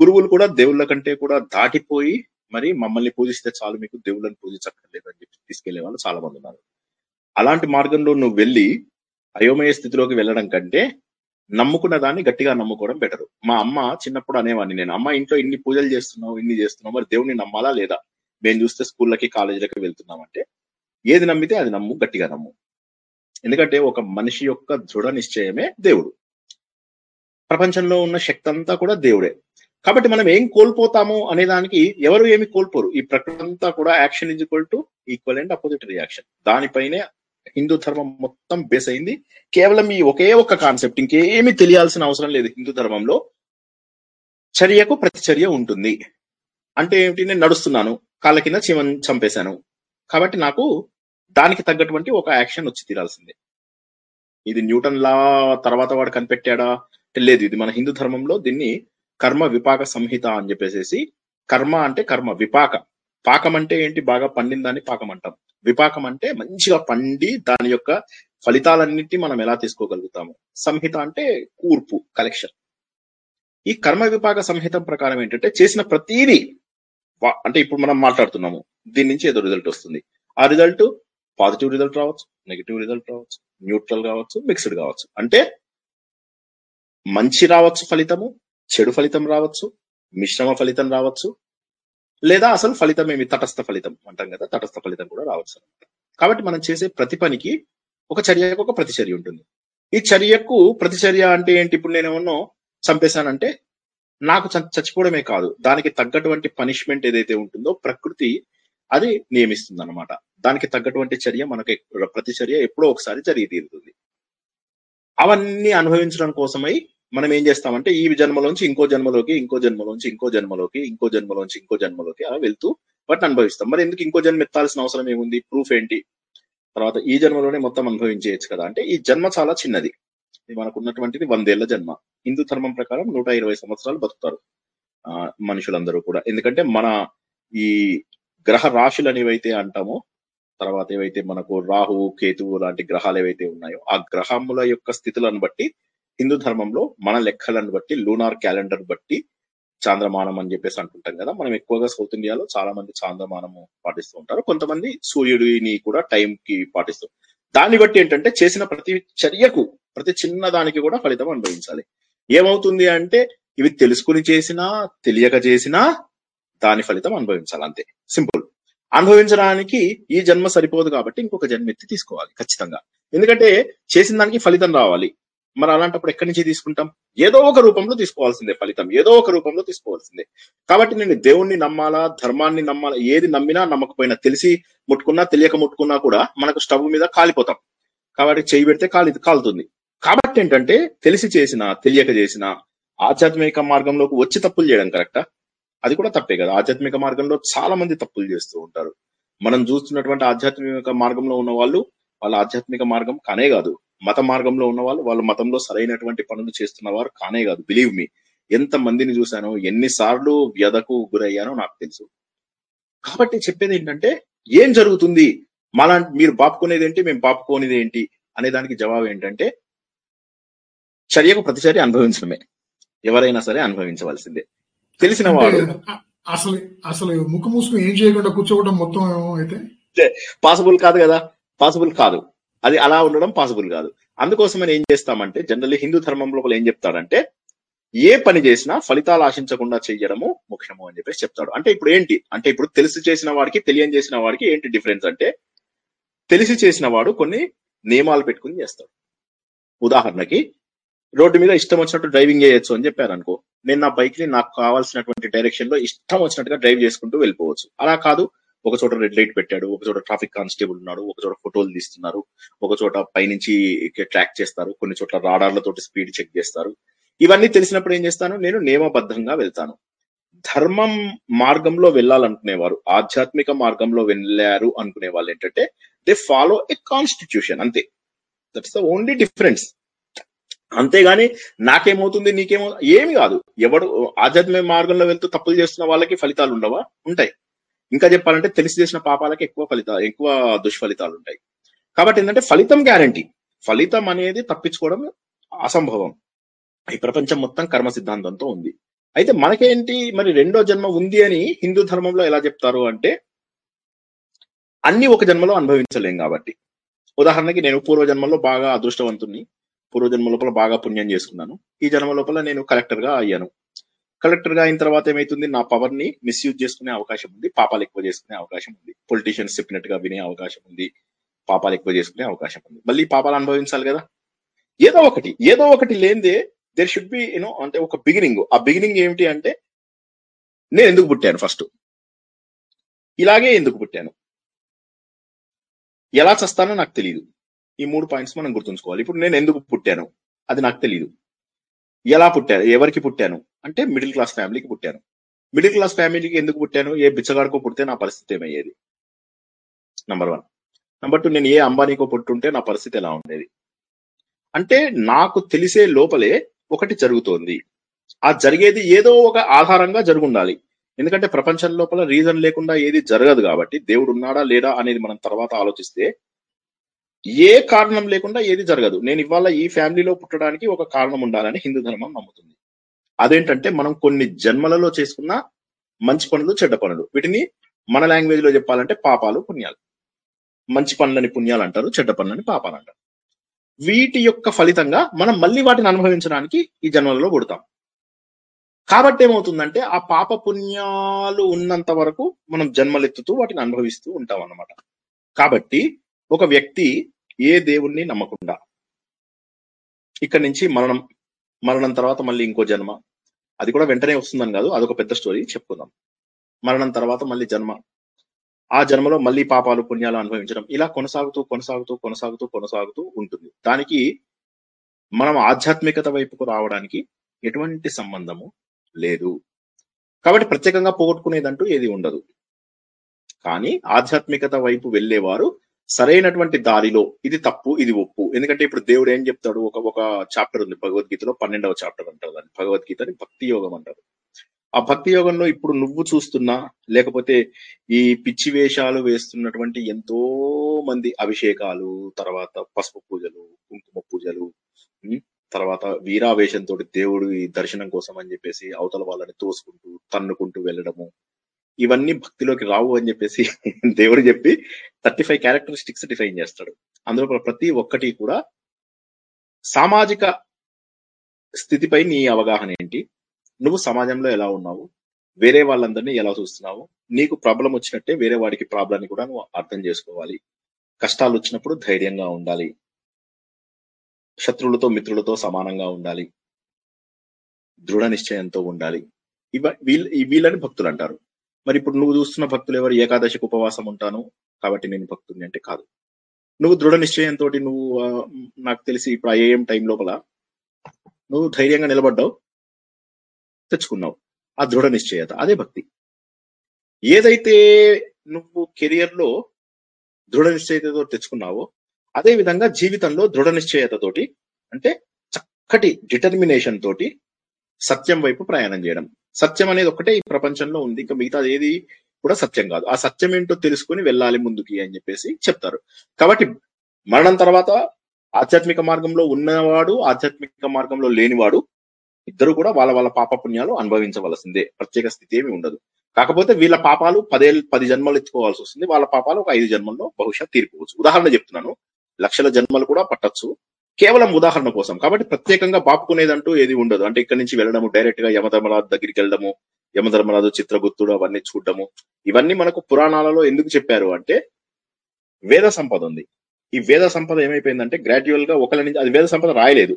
గురువులు కూడా దేవుళ్ళ కంటే కూడా దాటిపోయి మరి మమ్మల్ని పూజిస్తే చాలు మీకు దేవుళ్ళని పూజించక్కర్లేదు అని చెప్పి తీసుకెళ్ళే వాళ్ళు చాలా మంది ఉన్నారు. అలాంటి మార్గంలో నువ్వు వెళ్ళి అయోమయ స్థితిలోకి వెళ్ళడం కంటే నమ్ముకున్న దాన్ని గట్టిగా నమ్ముకోవడం బెటర్. మా అమ్మ చిన్నప్పుడు అనేవాడిని నేను అమ్మ ఇంట్లో ఇన్ని పూజలు చేస్తున్నావు ఇన్ని చేస్తున్నావు మరి దేవుడిని నమ్మాలా లేదా? మేము చూస్తే స్కూళ్ళకి కాలేజీలకి వెళ్తున్నాం అంటే ఏది నమ్మితే అది నమ్ము గట్టిగా నమ్ము. ఎందుకంటే ఒక మనిషి యొక్క దృఢ నిశ్చయమే దేవుడు. ప్రపంచంలో ఉన్న శక్తి అంతా కూడా దేవుడే. కాబట్టి మనం ఏం కోల్పోతాము అనే దానికి ఎవరు ఏమి కోల్పోరు. ఈ ప్రకృతి అంతా కూడా action is equal to equal and opposite reaction. దానిపైనే హిందూ ధర్మం మొత్తం బేస్ అయింది. కేవలం ఈ ఒకే ఒక్క కాన్సెప్ట్ ఇంకేమీ తెలియాల్సిన అవసరం లేదు హిందూ ధర్మంలో. చర్యకు ప్రతిచర్య ఉంటుంది. అంటే ఏమిటి? నేను నడుస్తున్నాను. కాళ్ళ కింద చీమని చంపేశాను. కాబట్టి నాకు దానికి తగ్గటువంటి ఒక యాక్షన్ వచ్చి తీరాల్సిందే. ఇది న్యూటన్ లా తర్వాత వాడు కనిపెట్టాడా? లేదు. ఇది మన హిందూ ధర్మంలో దీన్ని కర్మ విపాక సంహిత అని చెప్పేసి కర్మ అంటే కర్మ విపాక. పాకం అంటే ఏంటి? బాగా పండిన దాన్ని పాకం అంటాం. విపాకం అంటే మంచిగా పండి దాని యొక్క ఫలితాలన్నిటి మనం ఎలా తీసుకోగలుగుతాము? సంహిత అంటే కూర్పు కలెక్షన్. ఈ కర్మ విపాక సంహిత ప్రకారం ఏంటంటే చేసిన ప్రతీది అంటే ఇప్పుడు మనం మాట్లాడుతున్నాము దీని నుంచి ఏదో రిజల్ట్ వస్తుంది. ఆ రిజల్ట్ పాజిటివ్ రిజల్ట్ రావచ్చు నెగిటివ్ రిజల్ట్ రావచ్చు న్యూట్రల్ కావచ్చు మిక్స్డ్ కావచ్చు. అంటే మంచి రావచ్చు ఫలితము చెడు ఫలితం రావచ్చు మిశ్రమ ఫలితం రావచ్చు లేదా అసలు ఫలితం ఏమి? తటస్థ ఫలితం అంటాం కదా తటస్థ ఫలితం కూడా రావచ్చు. కాబట్టి మనం చేసే ప్రతి పనికి ఒక చర్యకు ఒక ప్రతిచర్య ఉంటుంది. ఈ చర్యకు ప్రతిచర్య అంటే ఏంటి? ఇప్పుడు నేను ఏమన్నా చంపేశానంటే నాకు చచ్చిపోవడమే కాదు. దానికి తగ్గటువంటి పనిష్మెంట్ ఏదైతే ఉంటుందో ప్రకృతి అది నియమిస్తుంది అనమాట దానికి తగ్గటువంటి చర్య మనకి ప్రతిచర్య ఎప్పుడో ఒకసారి జరిగి తీరుతుంది. అవన్నీ అనుభవించడం కోసమై మనం ఏం చేస్తామంటే ఈ జన్మలోంచి ఇంకో జన్మలోకి ఇంకో జన్మలోంచి ఇంకో జన్మలోకి ఇంకో జన్మలోంచి ఇంకో జన్మలోకి అలా వెళ్తూ వాటిని అనుభవిస్తాం. మరి ఎందుకు ఇంకో జన్మ ఎత్తాల్సిన అవసరం ఏముంది? ప్రూఫ్ ఏంటి? తర్వాత ఈ జన్మలోనే మొత్తం అనుభవించేయచ్చు కదా. అంటే ఈ జన్మ చాలా చిన్నది. ఇది మనకు ఉన్నటువంటిది వందేళ్ళ జన్మ. హిందూ ధర్మం ప్రకారం నూట ఇరవై సంవత్సరాలు బతుకుతారు. ఆ మనుషులందరూ కూడా. ఎందుకంటే మన ఈ గ్రహ రాశులు అనేవైతే అంటామో తర్వాత ఏవైతే మనకు రాహువు కేతువు లాంటి గ్రహాలు ఏవైతే ఉన్నాయో ఆ గ్రహముల యొక్క స్థితులను బట్టి హిందూ ధర్మంలో మన లెక్కలను బట్టి లూనార్ క్యాలెండర్ బట్టి చాంద్రమానం అని చెప్పేసి అంటుంటాం కదా. మనం ఎక్కువగా సౌత్ ఇండియాలో చాలా మంది చాంద్రమానము పాటిస్తూ ఉంటారు. కొంతమంది సూర్యుడిని కూడా టైం కి పాటిస్తూ దాన్ని బట్టి ఏంటంటే చేసిన ప్రతి చర్యకు ప్రతి చిన్న దానికి కూడా ఫలితం అనుభవించాలి. ఏమవుతుంది అంటే ఇవి తెలుసుకుని చేసినా తెలియక చేసినా దాని ఫలితం అనుభవించాలి అంతే. సింపుల్. అనుభవించడానికి ఈ జన్మ సరిపోదు కాబట్టి ఇంకొక జన్మ ఎత్తి తీసుకోవాలి ఖచ్చితంగా. ఎందుకంటే చేసిన దానికి ఫలితం రావాలి. మరి అలాంటప్పుడు ఎక్కడి నుంచి తీసుకుంటాం? ఏదో ఒక రూపంలో తీసుకోవాల్సిందే ఫలితం. ఏదో ఒక రూపంలో తీసుకోవాల్సిందే. కాబట్టి నేను దేవుణ్ణి నమ్మాలా ధర్మాన్ని నమ్మాలా ఏది నమ్మినా నమ్మకపోయినా తెలిసి ముట్టుకున్నా తెలియక ముట్టుకున్నా కూడా మనకు స్టవ్ మీద కాలిపోతాం. కాబట్టి చేయి పెడితే కాలి కాలుతుంది. కాబట్టి ఏంటంటే తెలిసి చేసిన తెలియక చేసిన ఆధ్యాత్మిక మార్గంలోకి వచ్చి తప్పులు చేయడం కరెక్టా? అది కూడా తప్పే కదా. ఆధ్యాత్మిక మార్గంలో చాలా మంది తప్పులు చేస్తూ ఉంటారు. మనం చూస్తున్నటువంటి ఆధ్యాత్మిక మార్గంలో ఉన్న వాళ్ళు వాళ్ళ ఆధ్యాత్మిక మార్గం కానే కాదు. మత మార్గంలో ఉన్న వాళ్ళు వాళ్ళ మతంలో సరైనటువంటి పనులు చేస్తున్న వారు కానే కాదు. బిలీవ్ మీ ఎంత మందిని చూశానో ఎన్నిసార్లు వ్యధకు గురయ్యానో నాకు తెలుసు. కాబట్టి చెప్పేది ఏంటంటే ఏం జరుగుతుంది? మళ్ళా మీరు బాపుకునేది ఏంటి మేము బాపుకోనేది ఏంటి? అనే దానికి జవాబు ఏంటంటే చర్యకు ప్రతిచర్య అనుభవించడమే. ఎవరైనా సరే అనుభవించవలసిందే. తెలిసిన వాడు అసలు అసలు ముక్కు మూసుకుని ఏం చేయకుండా కూర్చోవడం మొత్తం అయితే? పాసిబుల్ కాదు కదా. పాసిబుల్ కాదు. అది అలా ఉండడం పాసిబుల్ కాదు. అందుకోసమని ఏం చేస్తామంటే జనరల్లీ హిందూ ధర్మం లోపల ఏం చెప్తాడంటే ఏ పని చేసినా ఫలితాలు ఆశించకుండా చేయడము ముఖ్యము అని చెప్పేసి చెప్తాడు. అంటే ఇప్పుడు ఏంటి? అంటే ఇప్పుడు తెలిసి చేసిన వాడికి తెలియని చేసిన వాడికి ఏంటి డిఫరెన్స్ అంటే తెలిసి చేసిన వాడు కొన్ని నియమాలు పెట్టుకుని చేస్తాడు. ఉదాహరణకి రోడ్డు మీద ఇష్టం వచ్చినట్టు డ్రైవింగ్ చేయొచ్చు అని చెప్పారు అనుకో నేను నా బైక్ని నాకు కావాల్సినటువంటి డైరెక్షన్లో ఇష్టం వచ్చినట్టుగా డ్రైవ్ చేసుకుంటూ వెళ్ళిపోవచ్చు. అలా కాదు. ఒక చోట రెడ్ లైట్ పెట్టాడు ఒక చోట ట్రాఫిక్ కానిస్టేబుల్ ఉన్నాడు ఒక చోట ఫోటోలు తీస్తున్నారు ఒక చోట పైనుంచి ట్రాక్ చేస్తారు కొన్ని చోట్ల రాడార్లతో స్పీడ్ చెక్ చేస్తారు. ఇవన్నీ తెలిసినప్పుడు ఏం చేస్తాను? నేను నియమబద్ధంగా వెళ్తాను. ధర్మం మార్గంలో వెళ్ళాలనుకునేవారు ఆధ్యాత్మిక మార్గంలో వెళ్ళారు అనుకునే వాళ్ళు ఏంటంటే దే ఫాలో ఎ కాన్స్టిట్యూషన్ అంతే. దట్స్ ద ఓన్లీ డిఫరెన్స్ అంతేగాని నాకేమవుతుంది నీకేమో ఏమి కాదు. ఎవడు ఆధ్యాత్మిక మార్గంలో వెళ్తూ తప్పులు చేస్తున్న వాళ్ళకి ఫలితాలు ఉండవా? ఉంటాయి. ఇంకా చెప్పాలంటే తెలిసి చేసిన పాపాలకి ఎక్కువ ఫలితాలు ఎక్కువ దుష్ఫలితాలు ఉంటాయి. కాబట్టి ఏంటంటే ఫలితం గ్యారంటీ. ఫలితం అనేది తప్పించుకోవడం అసంభవం. ఈ ప్రపంచం మొత్తం కర్మ సిద్ధాంతంతో ఉంది. అయితే మనకేంటి? మరి రెండో జన్మ ఉంది అని హిందూ ధర్మంలో ఎలా చెప్తారు అంటే అన్ని ఒక జన్మలో అనుభవించలేం కాబట్టి. ఉదాహరణకి నేను పూర్వజన్మలో బాగా అదృష్టవంతుణ్ణి పూర్వజన్మ లోపల బాగా పుణ్యం చేసుకున్నాను. ఈ జన్మ లోపల నేను కలెక్టర్గా అయ్యాను. కలెక్టర్గా అయిన తర్వాత ఏమైతుంది? నా పవర్ని మిస్యూజ్ చేసుకునే అవకాశం ఉంది. పాపాలు ఎక్కువ చేసుకునే అవకాశం ఉంది. పొలిటీషియన్స్ చెప్పినట్టుగా వినే అవకాశం ఉంది. పాపాలు ఎక్కువ చేసుకునే అవకాశం ఉంది. మళ్ళీ పాపాలు అనుభవించాలి కదా? ఏదో ఒకటి ఏదో ఒకటి లేనిదే దేర్ షుడ్ బి యూనో అంటే ఒక బిగినింగ్ ఆ బిగినింగ్ ఏమిటి అంటే నేను ఎందుకు పుట్టాను ఫస్ట్ ఇలాగే ఎందుకు పుట్టాను? ఎలా చస్తానో నాకు తెలియదు ఈ మూడు పాయింట్స్ మనం గుర్తుంచుకోవాలి. ఇప్పుడు నేను ఎందుకు పుట్టాను? అది నాకు తెలియదు ఎలా పుట్టాను ఎవరికి పుట్టాను? అంటే మిడిల్ క్లాస్ ఫ్యామిలీకి పుట్టాను. మిడిల్ క్లాస్ ఫ్యామిలీకి ఎందుకు పుట్టాను? ఏ బిచ్చగాడికో పుడితే నా పరిస్థితి ఏమయ్యేది? నంబర్ వన్ నంబర్ టూ నేను ఏ అంబానీకో పుట్టుంటే నా పరిస్థితి ఎలా ఉండేది? అంటే నాకు తెలిసే లోపలే ఒకటి జరుగుతోంది. ఆ జరిగేది ఏదో ఒక ఆధారంగా జరుగుండాలి. ఎందుకంటే ప్రపంచం లోపల రీజన్ లేకుండా ఏది జరగదు కాబట్టి దేవుడు ఉన్నాడా లేడా అనేది మనం తర్వాత ఆలోచిస్తే ఏ కారణం లేకుండా ఏది జరగదు. నేను ఇవాళ ఈ ఫ్యామిలీలో పుట్టడానికి ఒక కారణం ఉండాలని హిందూ ధర్మం నమ్ముతుంది. అదేంటంటే మనం కొన్ని జన్మలలో చేసుకున్న మంచి పనులు చెడ్డ పనులు. వీటిని మన లాంగ్వేజ్లో చెప్పాలంటే పాపాలు పుణ్యాలు. మంచి పనులని పుణ్యాలు అంటారు చెడ్డ పనులని పాపాలు అంటారు. వీటి యొక్క ఫలితంగా మనం మళ్ళీ వాటిని అనుభవించడానికి ఈ జన్మలలో పుడతాం. కాబట్టి ఏమవుతుందంటే ఆ పాప పుణ్యాలు ఉన్నంత వరకు మనం జన్మలెత్తుతూ వాటిని అనుభవిస్తూ ఉంటాం అన్నమాట కాబట్టి ఒక వ్యక్తి ఏ దేవుణ్ణి నమ్మకుండా. ఇక్కడి నుంచి మరణం మరణం తర్వాత మళ్ళీ ఇంకో జన్మ. అది కూడా వెంటనే వస్తుందని కాదు అదొక పెద్ద స్టోరీ చెప్పుకుందాం. మరణం తర్వాత మళ్ళీ జన్మ. ఆ జన్మలో మళ్ళీ పాపాలు పుణ్యాలు అనుభవించడం. ఇలా కొనసాగుతూ కొనసాగుతూ కొనసాగుతూ కొనసాగుతూ ఉంటుంది. దానికి మనం ఆధ్యాత్మికత వైపుకు రావడానికి ఎటువంటి సంబంధము లేదు. కాబట్టి ప్రత్యేకంగా పోగొట్టుకునేదంటూ ఏది ఉండదు. కానీ ఆధ్యాత్మికత వైపు వెళ్ళేవారు సరైనటువంటి దారిలో ఇది తప్పు ఇది ఒప్పు. ఎందుకంటే ఇప్పుడు దేవుడు ఏం చెప్తాడు? ఒక ఒక చాప్టర్ ఉంది భగవద్గీతలో పన్నెండవ చాప్టర్ అంటారు దాన్ని. భగవద్గీతని భక్తి యోగం అంటారు. ఆ భక్తి యోగంలో ఇప్పుడు నువ్వు చూస్తున్నా లేకపోతే ఈ పిచ్చి వేషాలు వేస్తున్నటువంటి ఎంతో మంది అభిషేకాలు తర్వాత పసుపు పూజలు కుంకుమ పూజలు తర్వాత వీరావేశంతో దేవుడి దర్శనం కోసం అని చెప్పేసి అవతల వాళ్ళని తోసుకుంటూ తన్నుకుంటూ వెళ్ళడము ఇవన్నీ భక్తిలోకి రావు అని చెప్పేసి దేవుడు చెప్పి థర్టీ ఫైవ్ క్యారెక్టరిస్టిక్స్ డిఫైన్ చేస్తాడు. అందులో ప్రతి ఒక్కటి కూడా సామాజిక స్థితిపై నీ అవగాహన ఏంటి? నువ్వు సమాజంలో ఎలా ఉన్నావు? వేరే వాళ్ళందరినీ ఎలా చూస్తున్నావు? నీకు ప్రాబ్లం వచ్చినట్టే వేరే వాడికి ప్రాబ్లాన్ని కూడా నువ్వు అర్థం చేసుకోవాలి. కష్టాలు వచ్చినప్పుడు ధైర్యంగా ఉండాలి. శత్రువులతో మిత్రులతో సమానంగా ఉండాలి. దృఢ నిశ్చయంతో ఉండాలి. ఇవ వీళ్ళని భక్తులు అంటారు. మరి ఇప్పుడు నువ్వు చూస్తున్న భక్తులు ఎవరు? ఏకాదశికి ఉపవాసం ఉంటాను. కాబట్టి నేను భక్తుడిని అంటే కాదు. నువ్వు దృఢ నిశ్చయంతో నువ్వు నాకు తెలిసి ఇప్పుడు ఐఏఎం టైం లోపల నువ్వు ధైర్యంగా నిలబడ్డావు. తెచ్చుకున్నావు. ఆ దృఢ నిశ్చయత. అదే భక్తి. ఏదైతే నువ్వు కెరియర్లో దృఢ నిశ్చయతతో తెచ్చుకున్నావో అదే విధంగా జీవితంలో దృఢ నిశ్చయతతోటి అంటే చక్కటి డిటర్మినేషన్ తోటి సత్యం వైపు ప్రయాణం చేయడం. సత్యం అనేది ఒకటే ఈ ప్రపంచంలో ఉంది. ఇంకా మిగతా ఏది కూడా సత్యం కాదు. ఆ సత్యం ఏంటో తెలుసుకుని వెళ్ళాలి ముందుకి అని చెప్పేసి చెప్తారు. కాబట్టి మరణం తర్వాత ఆధ్యాత్మిక మార్గంలో ఉన్నవాడు ఆధ్యాత్మిక మార్గంలో లేనివాడు ఇద్దరు కూడా వాళ్ళ వాళ్ళ పాప పుణ్యాలు అనుభవించవలసిందే. ప్రత్యేక స్థితి ఏమి ఉండదు. కాకపోతే వీళ్ళ పాపాలు పదేళ్ళు పది జన్మలు ఎత్తుకోవాల్సి వస్తుంది. వాళ్ళ పాపాలు ఒక ఐదు జన్మల్లో బహుశా తీరిపోవచ్చు. ఉదాహరణ చెప్తున్నాను. లక్షల జన్మలు కూడా పట్టొచ్చు. కేవలం ఉదాహరణ కోసం. కాబట్టి ప్రత్యేకంగా బాపుకునేదంటూ ఏది ఉండదు. అంటే ఇక్కడ నుంచి వెళ్ళడము డైరెక్ట్గా యమధర్మరాజు దగ్గరికి వెళ్ళడము యమధర్మరాజు చిత్రగుప్తుడు అవన్నీ చూడడము. ఇవన్నీ మనకు పురాణాలలో ఎందుకు చెప్పారు అంటే వేద సంపద ఉంది. ఈ వేద సంపద ఏమైపోయిందంటే గ్రాడ్యువల్గా ఒకళ్ళ నుంచి అది వేద సంపద రాయలేదు.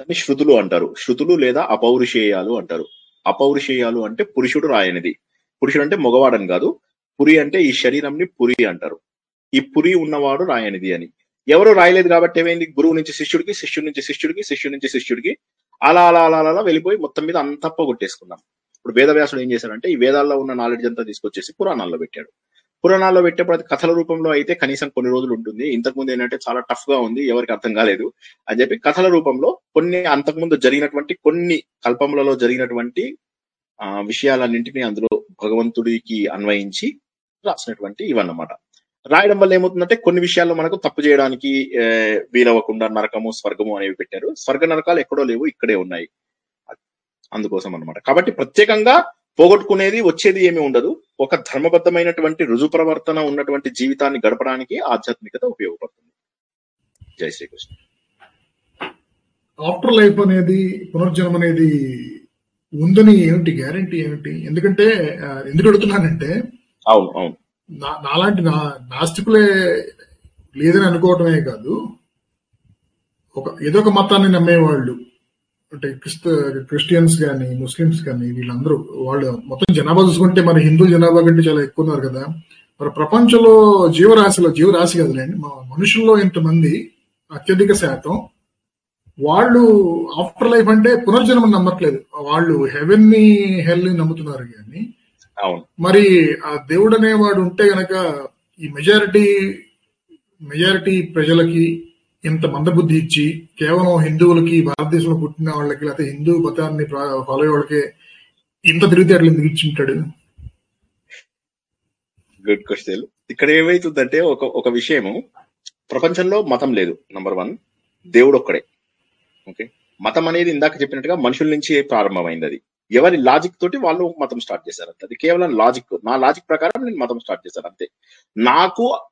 దాన్ని శృతులు అంటారు. శృతులు లేదా అపౌరుషేయాలు అంటారు. అపౌరుషేయాలు అంటే పురుషుడు రాయనిది. పురుషుడు అంటే మగవాడని కాదు. పురి అంటే ఈ శరీరంని పురి అంటారు. ఈ పురి ఉన్నవాడు రాయనిది అని. ఎవరు రాయలేదు కాబట్టి ఏమైంది? గురువు నుంచి శిష్యుడికి శిష్యుడి నుంచి శిష్యుడికి శిష్యుడి నుంచి శిష్యుడికి అలా అలా అలా అలా వెళ్ళిపోయి మొత్తం మీద అంతా పోగొట్టేసుకున్నాం. ఇప్పుడు వేదవ్యాసుడు ఏం చేశాడంటే ఈ వేదాల్లో ఉన్న నాలెడ్జ్ అంతా తీసుకొచ్చేసి పురాణాల్లో పెట్టాడు. పురాణాల్లో పెట్టేప్పుడు అది కథల రూపంలో అయితే కనీసం కొన్ని రోజులు ఉంటుంది. ఇంతకుముందు ఏంటంటే చాలా టఫ్గా ఉంది ఎవరికి అర్థం కాలేదు అని చెప్పి కథల రూపంలో కొన్ని అంతకుముందు జరిగినటువంటి కొన్ని కల్పములలో జరిగినటువంటి ఆ విషయాలన్నింటినీ అందులో భగవంతుడికి అన్వయించి రాసినటువంటి ఇవన్నమాట. రాయడం వల్ల ఏమవుతుందంటే కొన్ని విషయాల్లో మనకు తప్పు చేయడానికి వీలవ్వకుండా నరకము స్వర్గము అనేవి పెట్టారు. స్వర్గ నరకాలు ఎక్కడో లేవు ఇక్కడే ఉన్నాయి. అందుకోసం అన్నమాట. కాబట్టి ప్రత్యేకంగా పోగొట్టుకునేది వచ్చేది ఏమీ ఉండదు. ఒక ధర్మబద్ధమైనటువంటి రుజు ప్రవర్తన ఉన్నటువంటి జీవితాన్ని గడపడానికి ఆధ్యాత్మికత ఉపయోగపడుతుంది. జై శ్రీకృష్ణ. ఆఫ్టర్ లైఫ్ అనేది పునర్జన్మ అనేది ఉందని ఏమిటి? గ్యారంటీ ఏమిటి? ఎందుకంటే ఎందుకు అడుగుతున్నానంటే అవును అవును. నాలాంటి నా నాస్తికులే లేదని అనుకోవటమే కాదు. ఒక ఏదో ఒక మతాన్ని నమ్మేవాళ్ళు. అంటే క్రిస్త క్రిస్టియన్స్ కానీ ముస్లిమ్స్ కానీ వీళ్ళందరూ వాళ్ళు మొత్తం జనాభా చూసుకుంటే మరి హిందూ జనాభా కంటే చాలా ఎక్కువ ఉన్నారు కదా. మరి ప్రపంచంలో జీవరాశిలో జీవరాశి కదలేండి. మా మనుషుల్లో ఇంతమంది అత్యధిక శాతం వాళ్ళు ఆఫ్టర్ లైఫ్ అంటే పునర్జన్మ నమ్మట్లేదు. వాళ్ళు హెవెన్ని హెల్ని నమ్ముతున్నారు కానీ మరి ఆ దేవుడు అనేవాడు ఉంటే గనక ఈ మెజారిటీ మెజారిటీ ప్రజలకి ఇంత మందబుద్ధి ఇచ్చి కేవలం హిందువులకి భారతదేశంలో పుట్టిన వాళ్ళకి లేకపోతే హిందూ మతాన్ని ఫాలో అయ్యే వాళ్ళకి ఇంత తెలివితేటలు ఎందుకు ఇచ్చి ఉంటాడు గుడ్ క్వశ్చన్ ఇక్కడ ఏమైతుందంటే ఒక ఒక విషయము. ప్రపంచంలో మతం లేదు నంబర్ వన్ దేవుడు ఒక్కడే ఓకే మతం అనేది ఇందాక చెప్పినట్టుగా మనుషుల నుంచి ప్రారంభమైంది అది. ఎవరి లాజిక్ తోటి వాళ్ళు మతం స్టార్ట్ చేశారు అంతే. అది కేవలం లాజిక్ నా లాజిక్ ప్రకారం నేను మతం స్టార్ట్ చేశాను అంతే. నాకు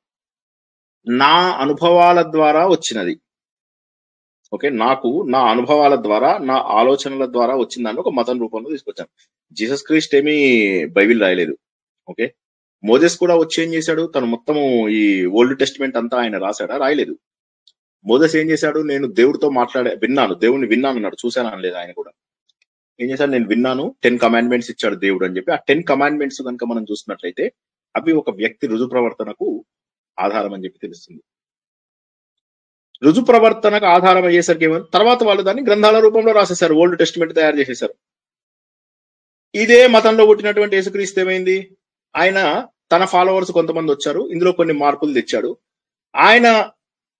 నా అనుభవాల ద్వారా వచ్చినది. ఓకే? నాకు నా అనుభవాల ద్వారా నా ఆలోచనల ద్వారా వచ్చిందని ఒక మతం రూపంలో తీసుకొచ్చాను. జీసస్ క్రీస్ట్ ఏమీ బైబిల్ రాయలేదు. ఓకే? మోజెస్ కూడా వచ్చి ఏం చేశాడు? తను మొత్తము ఈ ఓల్డ్ టెస్ట్మెంట్ అంతా ఆయన రాశాడా? రాయలేదు. మోదస్ ఏం చేశాడు? నేను దేవుడితో మాట్లాడే విన్నాను. దేవుడిని విన్నాను అన్నాడు. చూశాను అనలేదు ఆయన కూడా. ఏం చేశాడు? నేను విన్నాను. టెన్ కమాండ్మెంట్స్ ఇచ్చాడు దేవుడు అని చెప్పి. ఆ టెన్ కమాండ్మెంట్స్ కనుక మనం చూసినట్లయితే అవి ఒక వ్యక్తి రుజు ప్రవర్తనకు ఆధారం అని చెప్పి తెలుస్తుంది. రుజు ప్రవర్తనకు ఆధారం అయ్యేసరికి ఏమో తర్వాత వాళ్ళు దాన్ని గ్రంథాల రూపంలో రాసేశారు. ఓల్డ్ టెస్ట్మెంట్ తయారు చేసేశారు. ఇదే మతంలో పుట్టినటువంటి యేసుక్రీస్తు ఏమైంది? ఆయన తన ఫాలోవర్స్ కొంతమంది వచ్చారు. ఇందులో కొన్ని మార్పులు తెచ్చాడు. ఆయన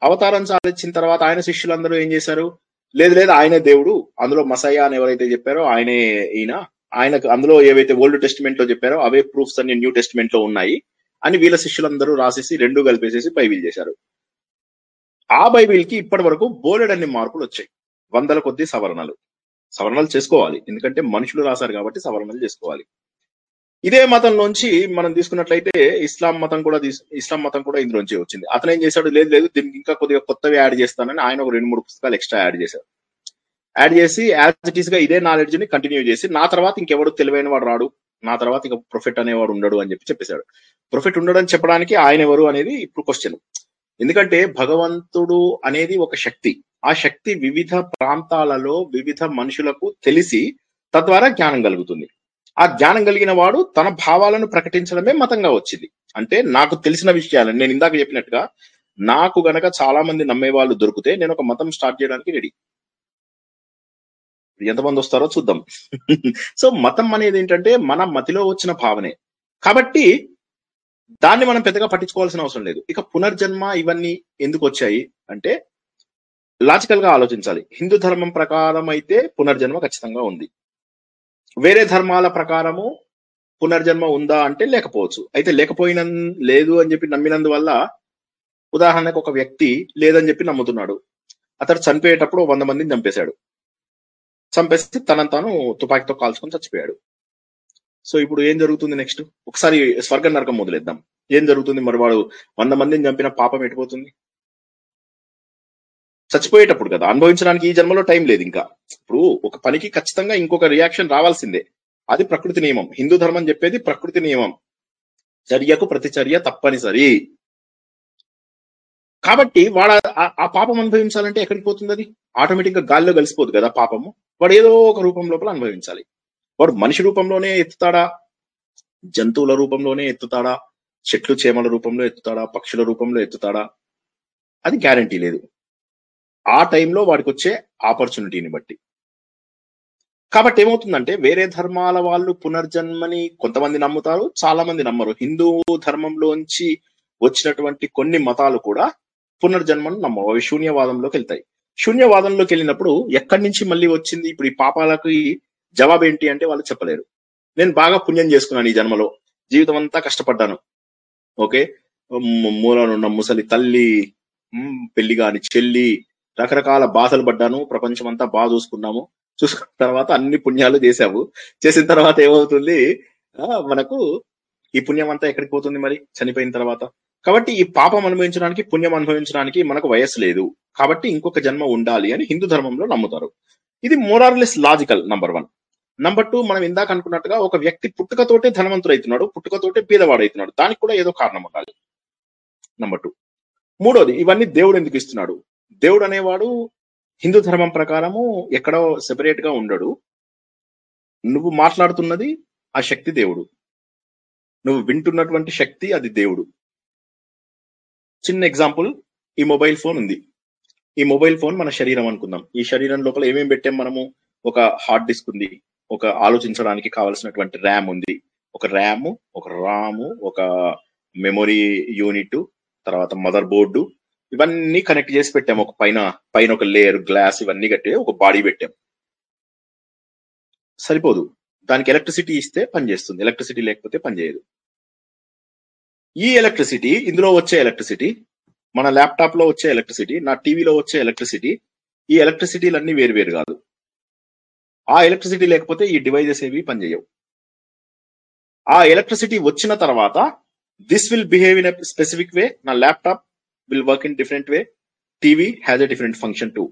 అవతారం సాధించిన తర్వాత ఆయన శిష్యులందరూ ఏం చేశారు? లేదు లేదు ఆయనే దేవుడు. అందులో మసయ్య అని ఎవరైతే చెప్పారో ఆయనే ఈయన. ఆయనకు అందులో ఏవైతే ఓల్డ్ టెస్టిమెంట్లో చెప్పారో అవే ప్రూఫ్స్ అన్ని న్యూ టెస్టిమెంట్లో ఉన్నాయి. అని వీళ్ళ శిష్యులందరూ రాసేసి రెండు కలిపేసేసి బైబిల్ చేశారు. ఆ బైబిల్కి ఇప్పటి వరకు బోలెడన్ని మార్పులు వచ్చాయి. వందల కొద్ది సవరణలు. సవరణలు చేసుకోవాలి. ఎందుకంటే మనుషులు రాశారు కాబట్టి సవరణలు చేసుకోవాలి. ఇదే మతంలోంచి మనం తీసుకున్నట్లయితే ఇస్లాం మతం కూడా ఇస్లాం మతం కూడా ఇందులోంచి వచ్చింది. అతను ఏం చేశాడు? లేదు లేదు దీనికి ఇంకా కొద్దిగా కొత్తవి యాడ్ చేస్తానని ఆయన ఒక రెండు మూడు పుస్తకాలు ఎక్స్ట్రా యాడ్ చేశారు యాడ్ చేసి యాజ్ ఇట్ ఈస్గా ఇదే నాలెడ్జ్ని కంటిన్యూ చేసి నా తర్వాత ఇంకెవడు తెలివైన వాడు రాడు? నా తర్వాత ఇంకా ప్రొఫెట్ అనేవాడు ఉండడు అని చెప్పి చెప్పేశాడు. ప్రొఫెట్ ఉండడం చెప్పడానికి ఆయన ఎవరు అనేది ఇప్పుడు క్వశ్చన్ ఎందుకంటే భగవంతుడు అనేది ఒక శక్తి. ఆ శక్తి వివిధ ప్రాంతాలలో వివిధ మనుషులకు తెలిసి తద్వారా జ్ఞానం కలుగుతుంది. ఆ జ్ఞానం కలిగిన వాడు తన భావాలను ప్రకటించడమే మతంగా వచ్చింది. అంటే నాకు తెలిసిన విషయాలను నేను ఇందాక చెప్పినట్టుగా నాకు గనక చాలా మంది నమ్మే వాళ్ళు దొరికితే నేను ఒక మతం స్టార్ట్ చేయడానికి రెడీ. ఎంతమంది వస్తారో చూద్దాం. సో మతం అనేది ఏంటంటే మన మతిలో వచ్చిన భావనే. కాబట్టి దాన్ని మనం పెద్దగా పట్టించుకోవాల్సిన అవసరం లేదు. ఇక పునర్జన్మ ఇవన్నీ ఎందుకు వచ్చాయి? అంటే లాజికల్గా ఆలోచించాలి. హిందూ ధర్మం ప్రకారం అయితే పునర్జన్మ ఖచ్చితంగా ఉంది. వేరే ధర్మాల ప్రకారము పునర్జన్మ ఉందా అంటే లేకపోవచ్చు. అయితే లేకపోయిన లేదు అని చెప్పి నమ్మినందువల్ల ఉదాహరణకు ఒక వ్యక్తి లేదని చెప్పి నమ్ముతున్నాడు. అతడు చనిపోయేటప్పుడు వంద మందిని చంపేశాడు. చంపేసి తనను తాను తుపాకీతో కాల్చుకొని చచ్చిపోయాడు. సో ఇప్పుడు ఏం జరుగుతుంది నెక్స్ట్? ఒకసారి స్వర్గ నరకం మొదలెద్దాం. ఏం జరుగుతుంది మరి వాడు వంద మందిని చంపిన పాపం ఎటుపోతుంది చచ్చిపోయేటప్పుడు కదా. అనుభవించడానికి ఈ జన్మలో టైం లేదు ఇంకా. ఇప్పుడు ఒక పనికి ఖచ్చితంగా ఇంకొక రియాక్షన్ రావాల్సిందే. అది ప్రకృతి నియమం. హిందూ ధర్మం చెప్పేది ప్రకృతి నియమం. చర్యకు ప్రతిచర్య తప్పనిసరి. కాబట్టి వాడు ఆ- ఆ పాపం అనుభవించాలంటే ఎక్కడికి పోతుంది అది? ఆటోమేటిక్గా గాల్లో కలిసిపోదు కదా పాపము. వాడు ఏదో ఒక రూపం లోపల అనుభవించాలి. వాడు మనిషి రూపంలోనే ఎత్తుతాడా? జంతువుల రూపంలోనే ఎత్తుతాడా? చెట్లు చేమల రూపంలో ఎత్తుతాడా? పక్షుల రూపంలో ఎత్తుతాడా? అది గ్యారంటీ లేదు. ఆ టైంలో వాడికి వచ్చే ఆపర్చునిటీని బట్టి. కాబట్టి ఏమవుతుందంటే వేరే ధర్మాల వాళ్ళు పునర్జన్మని కొంతమంది నమ్ముతారు చాలా మంది నమ్మరు. హిందూ ధర్మంలోంచి వచ్చినటువంటి కొన్ని మతాలు కూడా పునర్జన్మను నమ్మవు. అవి శూన్యవాదంలోకి వెళ్తాయి. శూన్యవాదంలోకి వెళ్ళినప్పుడు ఎక్కడి నుంచి మళ్ళీ వచ్చింది? ఇప్పుడు ఈ పాపాలకి జవాబు ఏంటి అంటే వాళ్ళు చెప్పలేరు. నేను బాగా పుణ్యం చేసుకున్నాను ఈ జన్మలో. జీవితం అంతా కష్టపడ్డాను. ఓకే? మూలనున్న ముసలి తల్లి పెళ్ళి కాని చెల్లి రకరకాల బాధలు పడ్డాను ప్రపంచం అంతా బాగా చూసుకున్నాము. చూసుకున్న తర్వాత అన్ని పుణ్యాలు చేశావు చేసిన తర్వాత ఏమవుతుంది? ఆ, మనకు ఈ పుణ్యం అంతా ఎక్కడికి పోతుంది మరి? చనిపోయిన తర్వాత. కాబట్టి ఈ పాపం అనుభవించడానికి పుణ్యం అనుభవించడానికి మనకు వయస్సు లేదు. కాబట్టి ఇంకొక జన్మ ఉండాలి అని హిందూ ధర్మంలో నమ్ముతారు. ఇది more or less logical number one. Number two మనం ఇందాక అనుకున్నట్టుగా ఒక వ్యక్తి పుట్టుకతోటే ధనవంతుడు అవుతున్నాడు పుట్టుకతోటే పేదవాడు అవుతున్నాడు దానికి కూడా ఏదో కారణం ఉండాలి. Number two. మూడోది ఇవన్నీ దేవుడు ఎందుకు ఇస్తున్నాడు? దేవుడు అనేవాడు హిందూ ధర్మం ప్రకారము ఎక్కడో సెపరేట్గా ఉండడు. నువ్వు మాట్లాడుతున్నది ఆ శక్తి దేవుడు. నువ్వు వింటున్నటువంటి శక్తి అది దేవుడు. చిన్న ఎగ్జాంపుల్ ఈ మొబైల్ ఫోన్ ఉంది. ఈ మొబైల్ ఫోన్ మన శరీరం అనుకుందాం. ఈ శరీరం లోపల ఏమేం పెట్టాం మనము? ఒక హార్డ్ డిస్క్ ఉంది. ఒక ఆలోచించడానికి కావలసినటువంటి ర్యామ్ ఉంది. ఒక ర్యామ్ ఒక రాము ఒక మెమొరీ యూనిట్ తర్వాత మదర్ బోర్డు ఇవన్నీ కనెక్ట్ చేసి పెట్టాము. ఒక పైన పైన ఒక లేయర్ గ్లాస్ ఇవన్నీ కట్టి ఒక బాడీ పెట్టాం సరిపోదు. దానికి ఎలక్ట్రిసిటీ ఇస్తే పనిచేస్తుంది ఎలక్ట్రిసిటీ లేకపోతే పనిచేయదు ఈ ఎలక్ట్రిసిటీ ఇందులో వచ్చే ఎలక్ట్రిసిటీ మన ల్యాప్టాప్లో వచ్చే ఎలక్ట్రిసిటీ నా టీవీలో వచ్చే ఎలక్ట్రిసిటీ ఈ ఎలక్ట్రిసిటీలన్నీ వేరు వేరు కాదు. ఆ ఎలక్ట్రిసిటీ లేకపోతే ఈ డివైజెస్ ఏవి పనిచేయవు ఆ ఎలక్ట్రిసిటీ వచ్చిన తర్వాత this will behave in specific way నా laptop will work in different way TV has a different function too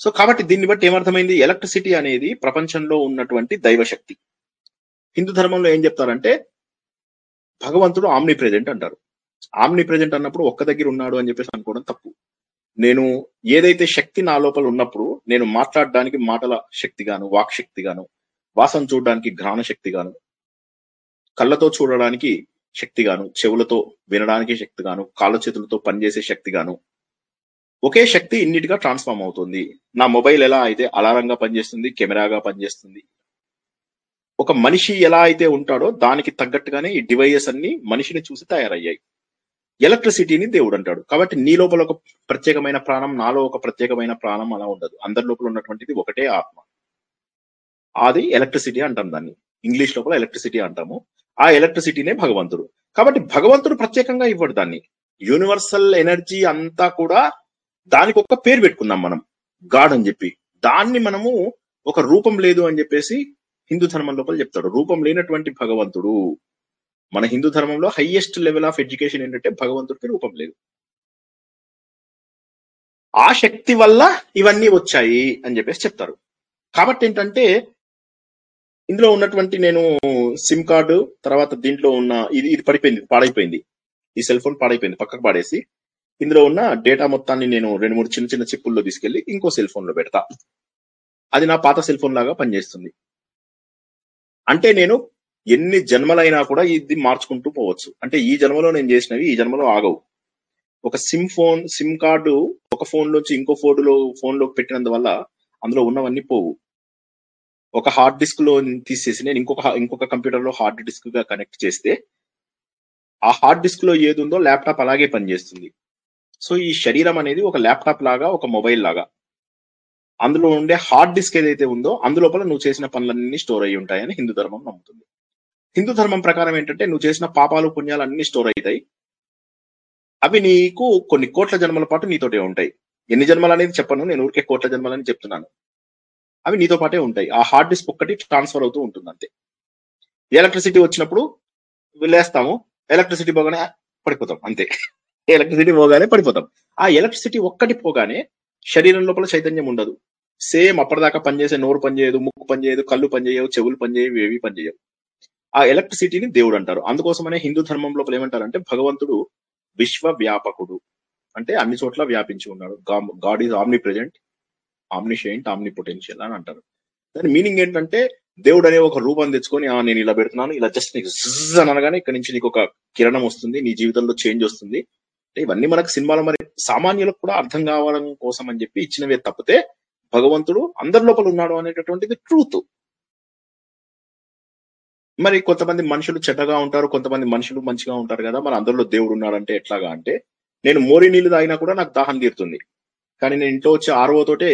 so కాబట్టి దీన్ని బట్టి ఏమర్థమైంది? ఎలక్ట్రిసిటీ అనేది ప్రపంచంలో ఉన్నటువంటి దైవశక్తి హిందూ ధర్మంలో ఏం చెప్తారంటే భగవంతుడు ఆమ్ని ప్రెజెంట్ అంటారు. ఆమ్ని ప్రెజెంట్ అన్నప్పుడు ఒక్క దగ్గర ఉన్నాడు అని చెప్పేసి అనుకోవడం తప్పు. నేను ఏదైతే శక్తి నా లోపల ఉన్నప్పుడు నేను మాట్లాడడానికి మాటల శక్తి గాను వాక్ శక్తిగాను వాసన చూడడానికి ఘ్రాణ శక్తి గాను కళ్ళతో చూడడానికి శక్తిగాను చెవులతో వినడానికి శక్తిగాను కాళ్ళ చేతులతో పనిచేసే శక్తిగాను. ఒకే శక్తి ఇన్నిటిగా ట్రాన్స్ఫార్మ్ అవుతుంది. నా మొబైల్ ఎలా అయితే అలారంగా పనిచేస్తుంది కెమెరాగా పనిచేస్తుంది. ఒక మనిషి ఎలా అయితే ఉంటాడో దానికి తగ్గట్టుగానే ఈ డివైజెస్ అన్ని మనిషిని చూసి తయారయ్యాయి. ఎలక్ట్రిసిటీని దేవుడు అంటాడు. కాబట్టి నీ లోపల ఒక ప్రత్యేకమైన ప్రాణం నాలో ఒక ప్రత్యేకమైన ప్రాణం అలా ఉండదు. అందరి లోపల ఉన్నటువంటిది ఒకటే ఆత్మ. అది ఎలక్ట్రిసిటీ అంటాం దాన్ని. ఇంగ్లీష్ లోపల ఎలక్ట్రిసిటీ అంటాము. ఆ ఎలక్ట్రిసిటీనే భగవంతుడు. కాబట్టి భగవంతుడు ప్రత్యేకంగా ఇవ్వడు దాన్ని. యూనివర్సల్ ఎనర్జీ అంతా కూడా దానికి ఒక పేరు పెట్టుకుందాం మనం. గాడ్ అని చెప్పి. దాన్ని మనము ఒక రూపం లేదు అని చెప్పేసి హిందూ ధర్మం లోపల చెప్తాడు. రూపం లేనటువంటి భగవంతుడు. మన హిందూ ధర్మంలో హైయెస్ట్ లెవెల్ ఆఫ్ ఎడ్యుకేషన్ ఏంటంటే భగవంతుడికి రూపం లేదు. ఆ శక్తి వల్ల ఇవన్నీ వచ్చాయి అని చెప్పేసి చెప్తారు. కాబట్టి ఏంటంటే ఇందులో ఉన్నటువంటి నేను సిమ్ కార్డు తర్వాత దీంట్లో ఉన్న ఇది ఇది పడిపోయింది పాడైపోయింది. ఈ సెల్ ఫోన్ పాడైపోయింది పక్కకు పాడేసి. ఇందులో ఉన్న డేటా మొత్తాన్ని నేను రెండు మూడు చిన్న చిన్న చిప్పుల్లో తీసుకెళ్ళి ఇంకో సెల్ ఫోన్లో పెడతా. అది నా పాత సెల్ ఫోన్ లాగా పనిచేస్తుంది. అంటే నేను ఎన్ని జన్మలైనా కూడా ఇది మార్చుకుంటూ పోవచ్చు. అంటే ఈ జన్మలో నేను చేసినవి ఈ జన్మలో ఆగవు. ఒక సిమ్ ఫోన్ సిమ్ కార్డు ఒక ఫోన్ నుంచి ఇంకో ఫోన్లో ఫోన్ పెట్టినందువల్ల అందులో ఉన్నవన్నీ పోవు. ఒక హార్డ్ డిస్క్లో తీసేసి నేను ఇంకొక ఇంకొక కంప్యూటర్లో హార్డ్ డిస్క్గా కనెక్ట్ చేస్తే ఆ హార్డ్ డిస్క్లో ఏది ఉందో ల్యాప్టాప్ అలాగే పనిచేస్తుంది. సో ఈ శరీరం అనేది ఒక ల్యాప్టాప్ లాగా ఒక మొబైల్ లాగా. అందులో ఉండే హార్డ్ డిస్క్ ఏదైతే ఉందో అందులోపల నువ్వు చేసిన పనులన్నీ స్టోర్ అయి ఉంటాయని హిందూ ధర్మం నమ్ముతుంది. హిందూ ధర్మం ప్రకారం ఏంటంటే నువ్వు చేసిన పాపాలు పుణ్యాలు అన్ని స్టోర్ అవుతాయి. అవి నీకు కొన్ని కోట్ల జన్మల పాటు నీతోటే ఉంటాయి. ఎన్ని జన్మలు అనేది చెప్పను నేను ఊరికే కోట్ల జన్మలని చెప్తున్నాను. అవి నీతో పాటే ఉంటాయి. ఆ హార్డ్ డిస్క్ ఒక్కటి ట్రాన్స్ఫర్ అవుతూ ఉంటుంది అంతే ఎలక్ట్రిసిటీ వచ్చినప్పుడు లేస్తాము. ఎలక్ట్రిసిటీ పోగానే పడిపోతాం అంతే. ఎలక్ట్రిసిటీ పోగానే పడిపోతాం. ఆ ఎలక్ట్రిసిటీ ఒక్కటి పోగానే శరీరం లోపల చైతన్యం ఉండదు. సేమ్ అప్పటిదాకా పనిచేసే నోరు పనిచేయదు ముక్కు పనిచేయదు కళ్ళు పనిచేయవు చెవులు పనిచేయవు ఏవి పనిచేయవు. ఆ ఎలక్ట్రిసిటీని దేవుడు అంటారు. అందుకోసమనే హిందూ ధర్మం లోపల ఏమంటారంటే భగవంతుడు విశ్వ వ్యాపకుడు అంటే అన్ని చోట్ల వ్యాపించి ఉన్నాడు. God is omnipresent omniscient omni potential అని అంటారు. దాని మీనింగ్ ఏంటంటే దేవుడు అనే ఒక రూపం తెచ్చుకొని "ఆ, నేను ఇలా పెడుతున్నాను ఇలా జస్ట్ నీకు జిజ్ అని అనగానే ఇక్కడ నుంచి నీకు ఒక కిరణం వస్తుంది నీ జీవితంలో చేంజ్ వస్తుంది. ఇవన్నీ మనకు సినిమాలు మరి సామాన్యులకు కూడా అర్థం కావడం కోసం అని చెప్పి ఇచ్చినవే తప్పితే భగవంతుడు అందరి లోపల ఉన్నాడు అనేటటువంటిది ట్రూత్ మరి కొంతమంది మనుషులు చెడ్డగా ఉంటారు కొంతమంది మనుషులు మంచిగా ఉంటారు కదా మరి అందరిలో దేవుడు ఉన్నాడంటే ఎట్లాగా అంటే నేను మోరి నీళ్ళు తాగినా కూడా నాకు దాహం తీరుతుంది. కానీ నేను ఇంట్లో వచ్చే ఆర్వో తోటే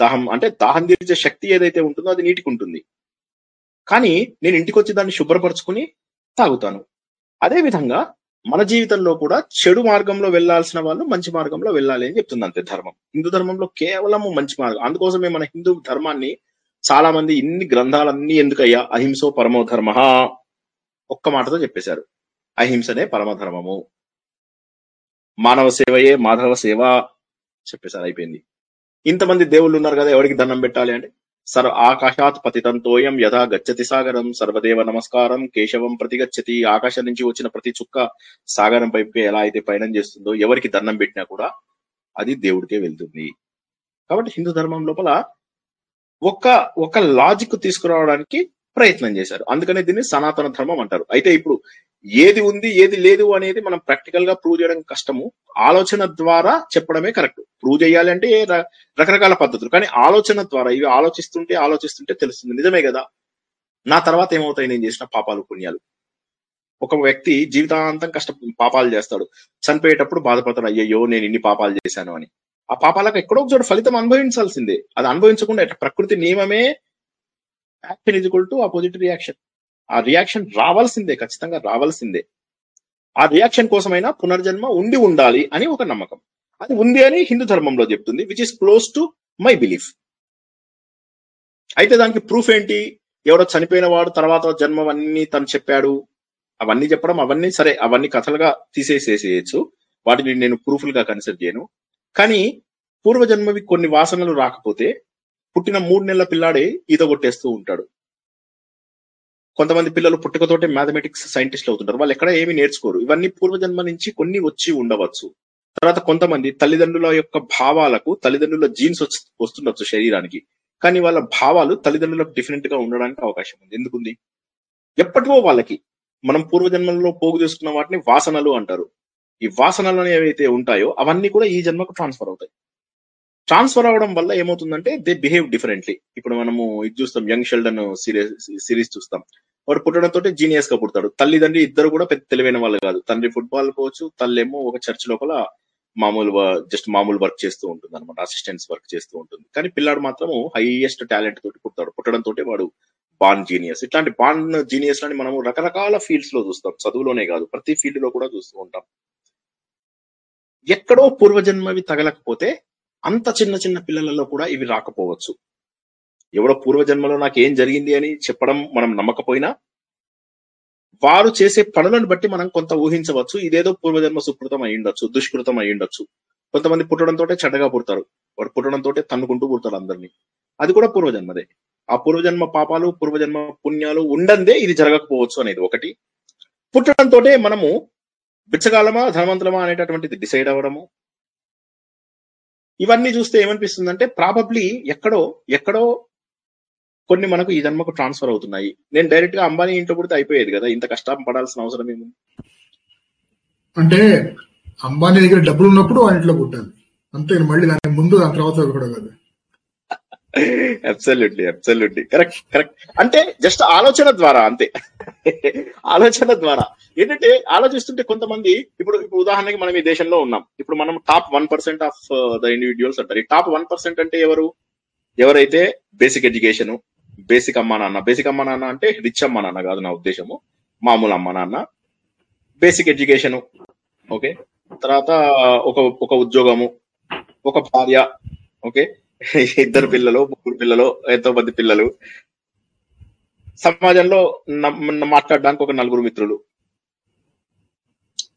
దాహం అంటే దాహం తీర్చే శక్తి ఏదైతే ఉంటుందో అది నీటికి ఉంటుంది. కానీ నేను ఇంటికి వచ్చి దాన్ని శుభ్రపరచుకుని తాగుతాను. అదే విధంగా మన జీవితంలో కూడా చెడు మార్గంలో వెళ్ళాల్సిన వాళ్ళు మంచి మార్గంలో వెళ్ళాలి అని చెప్తుంది అంతే ధర్మం. హిందూ ధర్మంలో కేవలము మంచి మార్గం. అందుకోసమే మన హిందూ ధర్మాన్ని చాలా మంది ఇన్ని గ్రంథాలన్నీ ఎందుకయ్యా? అహింసో పరమో ధర్మ ఒక్క మాటతో చెప్పేశారు. అహింసనే పరమధర్మము. మానవ సేవయే మాధవ సేవ చెప్పేశారు. అయిపోయింది. ఇంతమంది దేవుళ్ళు ఉన్నారు కదా ఎవరికి దండం పెట్టాలి అంటే? సర్వ ఆకాశాత్ పతితంతోయం యథా గచ్చతి సాగరం సర్వదేవ నమస్కారం కేశవం ప్రతి గచ్చతి ఆకాశం నుంచి వచ్చిన ప్రతి చుక్క సాగరం పైపు ఎలా అయితే పయనం చేస్తుందో ఎవరికి దండం పెట్టినా కూడా అది దేవుడికే వెళ్తుంది. కాబట్టి హిందూ ధర్మం లోపల ఒక ఒక లాజిక్ తీసుకురావడానికి ప్రయత్నం చేశారు. అందుకనే దీన్ని సనాతన ధర్మం అంటారు. అయితే ఇప్పుడు ఏది ఉంది ఏది లేదు అనేది మనం ప్రాక్టికల్గా ప్రూవ్ చేయడం కష్టము. ఆలోచన ద్వారా చెప్పడమే కరెక్ట్ ప్రూవ్ చేయాలి అంటే రకరకాల పద్ధతులు. కానీ ఆలోచన ద్వారా ఇవి ఆలోచిస్తుంటే ఆలోచిస్తుంటే తెలుస్తుంది. నిజమే కదా? నా తర్వాత ఏమవుతాయి? నేను చేసిన పాపాలు పుణ్యాలు. ఒక వ్యక్తి జీవితాంతం కష్ట పాపాలు చేస్తాడు. చనిపోయేటప్పుడు బాధపడతాడు. అయ్యయ్యో నేను ఇన్ని పాపాలు చేశాను అని. ఆ పాపాలకు ఎక్కడో ఒకచోట ఫలితం అనుభవించాల్సిందే. అది అనుభవించకుండా ప్రకృతి నియమమే action is equal to opposite reaction ఆ రియాక్షన్ రావాల్సిందే ఖచ్చితంగా రావాల్సిందే. ఆ రియాక్షన్ కోసమైనా పునర్జన్మ ఉండి ఉండాలి అని ఒక నమ్మకం. అది ఉంది అని హిందూ ధర్మంలో చెప్తుంది which is close to my belief అయితే దానికి ప్రూఫ్ ఏంటి? ఎవరో చనిపోయిన వాడు తర్వాత జన్మవన్నీ అన్ని తను చెప్పాడు. అవన్నీ చెప్పడం అవన్నీ సరే అవన్నీ కథలుగా తీసేసేసేయచ్చు. వాటిని నేను ప్రూఫ్లుగా కన్సిడర్ చేయను. కానీ పూర్వజన్మవి కొన్ని వాసనలు రాకపోతే పుట్టిన మూడు నెలల పిల్లాడే ఈత కొట్టేస్తూ ఉంటాడు. కొంతమంది పిల్లలు పుట్టుకతోటే మ్యాథమెటిక్స్ సైంటిస్ట్లు అవుతుంటారు. వాళ్ళు ఎక్కడ ఏమీ నేర్చుకోరు. ఇవన్నీ పూర్వజన్మ నుంచి కొన్ని వచ్చి ఉండవచ్చు. తర్వాత కొంతమంది తల్లిదండ్రుల యొక్క భావాలకు తల్లిదండ్రుల జీన్స్ వస్తుండొచ్చు శరీరానికి. కానీ వాళ్ళ భావాలు తల్లిదండ్రులకు డిఫరెంట్గా ఉండడానికి అవకాశం ఉంది. ఎందుకుంది? ఎప్పటివో వాళ్ళకి మనం పూర్వజన్మల్లో పోగు చేసుకున్న వాటిని వాసనలు అంటారు. ఈ వాసనలు ఏవైతే ఉంటాయో అవన్నీ కూడా ఈ జన్మకు ట్రాన్స్ఫర్ అవుతాయి. ట్రాన్స్ఫర్ అవడం వల్ల ఏమవుతుందంటే దే బిహేవ్ డిఫరెంట్లీ. ఇప్పుడు మనము ఇది చూస్తాం యంగ్ షెల్డన్ సిరీస్ సిరీస్ చూస్తాం. వాడు పుట్టడంతో జీనియస్గా పుడతాడు. తల్లిదండ్రి ఇద్దరు కూడా పెద్ద తెలివైన వాళ్ళు కాదు. తండ్రి ఫుట్బాల్ కోచ్ తల్లేమో ఒక చర్చ్ లోపల మామూలు జస్ట్ మామూలు వర్క్ చేస్తూ ఉంటుంది అనమాట అసిస్టెంట్స్ వర్క్ చేస్తూ ఉంటుంది. కానీ పిల్లాడు మాత్రము హైయెస్ట్ టాలెంట్ తోటి పుడతాడు. పుట్టడంతో వాడు బాన్ జీనియస్. ఇట్లాంటి బాన్ జీనియస్ అని మనము రకరకాల ఫీల్డ్స్లో చూస్తాం. చదువులోనే కాదు ప్రతి ఫీల్డ్లో కూడా చూస్తూ ఉంటాం. ఎక్కడో పూర్వజన్మవి తగలకపోతే అంత చిన్న చిన్న పిల్లలలో కూడా ఇవి రాకపోవచ్చు. ఎవడో పూర్వజన్మలో నాకు ఏం జరిగింది అని చెప్పడం మనం నమ్మకపోయినా వారు చేసే పనులను బట్టి మనం కొంత ఊహించవచ్చు. ఇదేదో పూర్వజన్మ సుకృతం అయి ఉండొచ్చు దుష్కృతం అయి ఉండొచ్చు. కొంతమంది పుట్టడంతో చెడ్డగా పుడతారు. వాడు పుట్టడంతో తన్నుకుంటూ పుడతారు అందరినీ. అది కూడా పూర్వజన్మదే. ఆ పూర్వజన్మ పాపాలు పూర్వజన్మ పుణ్యాలు ఉండందే ఇది జరగకపోవచ్చు అనేది ఒకటి. పుట్టడంతో మనము బిచ్చగాలమా ధనవంతులమా అనేటటువంటిది డిసైడ్ అవ్వడము ఇవన్నీ చూస్తే ఏమనిపిస్తుందంటే ప్రాబబ్లీ ఎక్కడో ఎక్కడో కొన్ని మనకు ఈ జన్మకు ట్రాన్స్ఫర్ అవుతున్నాయి. నేను డైరెక్ట్గా అంబానీ ఇంట్లో పుడితే అయిపోయేది కదా ఇంత కష్టం పడాల్సిన అవసరం ఏముంది? అంటే అంబానీ దగ్గర డబ్బులు ఉన్నప్పుడు ఆ ఇంట్లో పుట్టాలి అంతే మళ్ళీ దాని ముందు దాని తర్వాత కూడా కాదు. అబ్సల్యూట్లీ అబ్సల్యూట్లీ కరెక్ట్ కరెక్ట్ అంటే జస్ట్ ఆలోచన ద్వారా అంతే. ఆలోచన ద్వారా. ఏంటంటే ఆలోచిస్తుంటే కొంతమంది ఇప్పుడు ఇప్పుడు ఉదాహరణకి మనం ఈ దేశంలో ఉన్నాం. ఇప్పుడు మనం top one percent of the individuals అంటారు. ఈ టాప్ వన్ పర్సెంట్ అంటే ఎవరు? ఎవరైతే బేసిక్ ఎడ్యుకేషన్ బేసిక్ అమ్మా నాన్న. బేసిక్ అమ్మా నాన్న అంటే రిచ్ అమ్మా నాన్న కాదు నా ఉద్దేశము. మామూలు అమ్మా నాన్న. బేసిక్ ఎడ్యుకేషన్ ఓకే తర్వాత ఒక ఒక ఉద్యోగము ఒక భార్య ఓకే ఇద్దరు పిల్లలు ముగ్గురు పిల్లలు ఎంతో మంది పిల్లలు. సమాజంలో మాట్లాడడానికి ఒక నలుగురు మిత్రులు.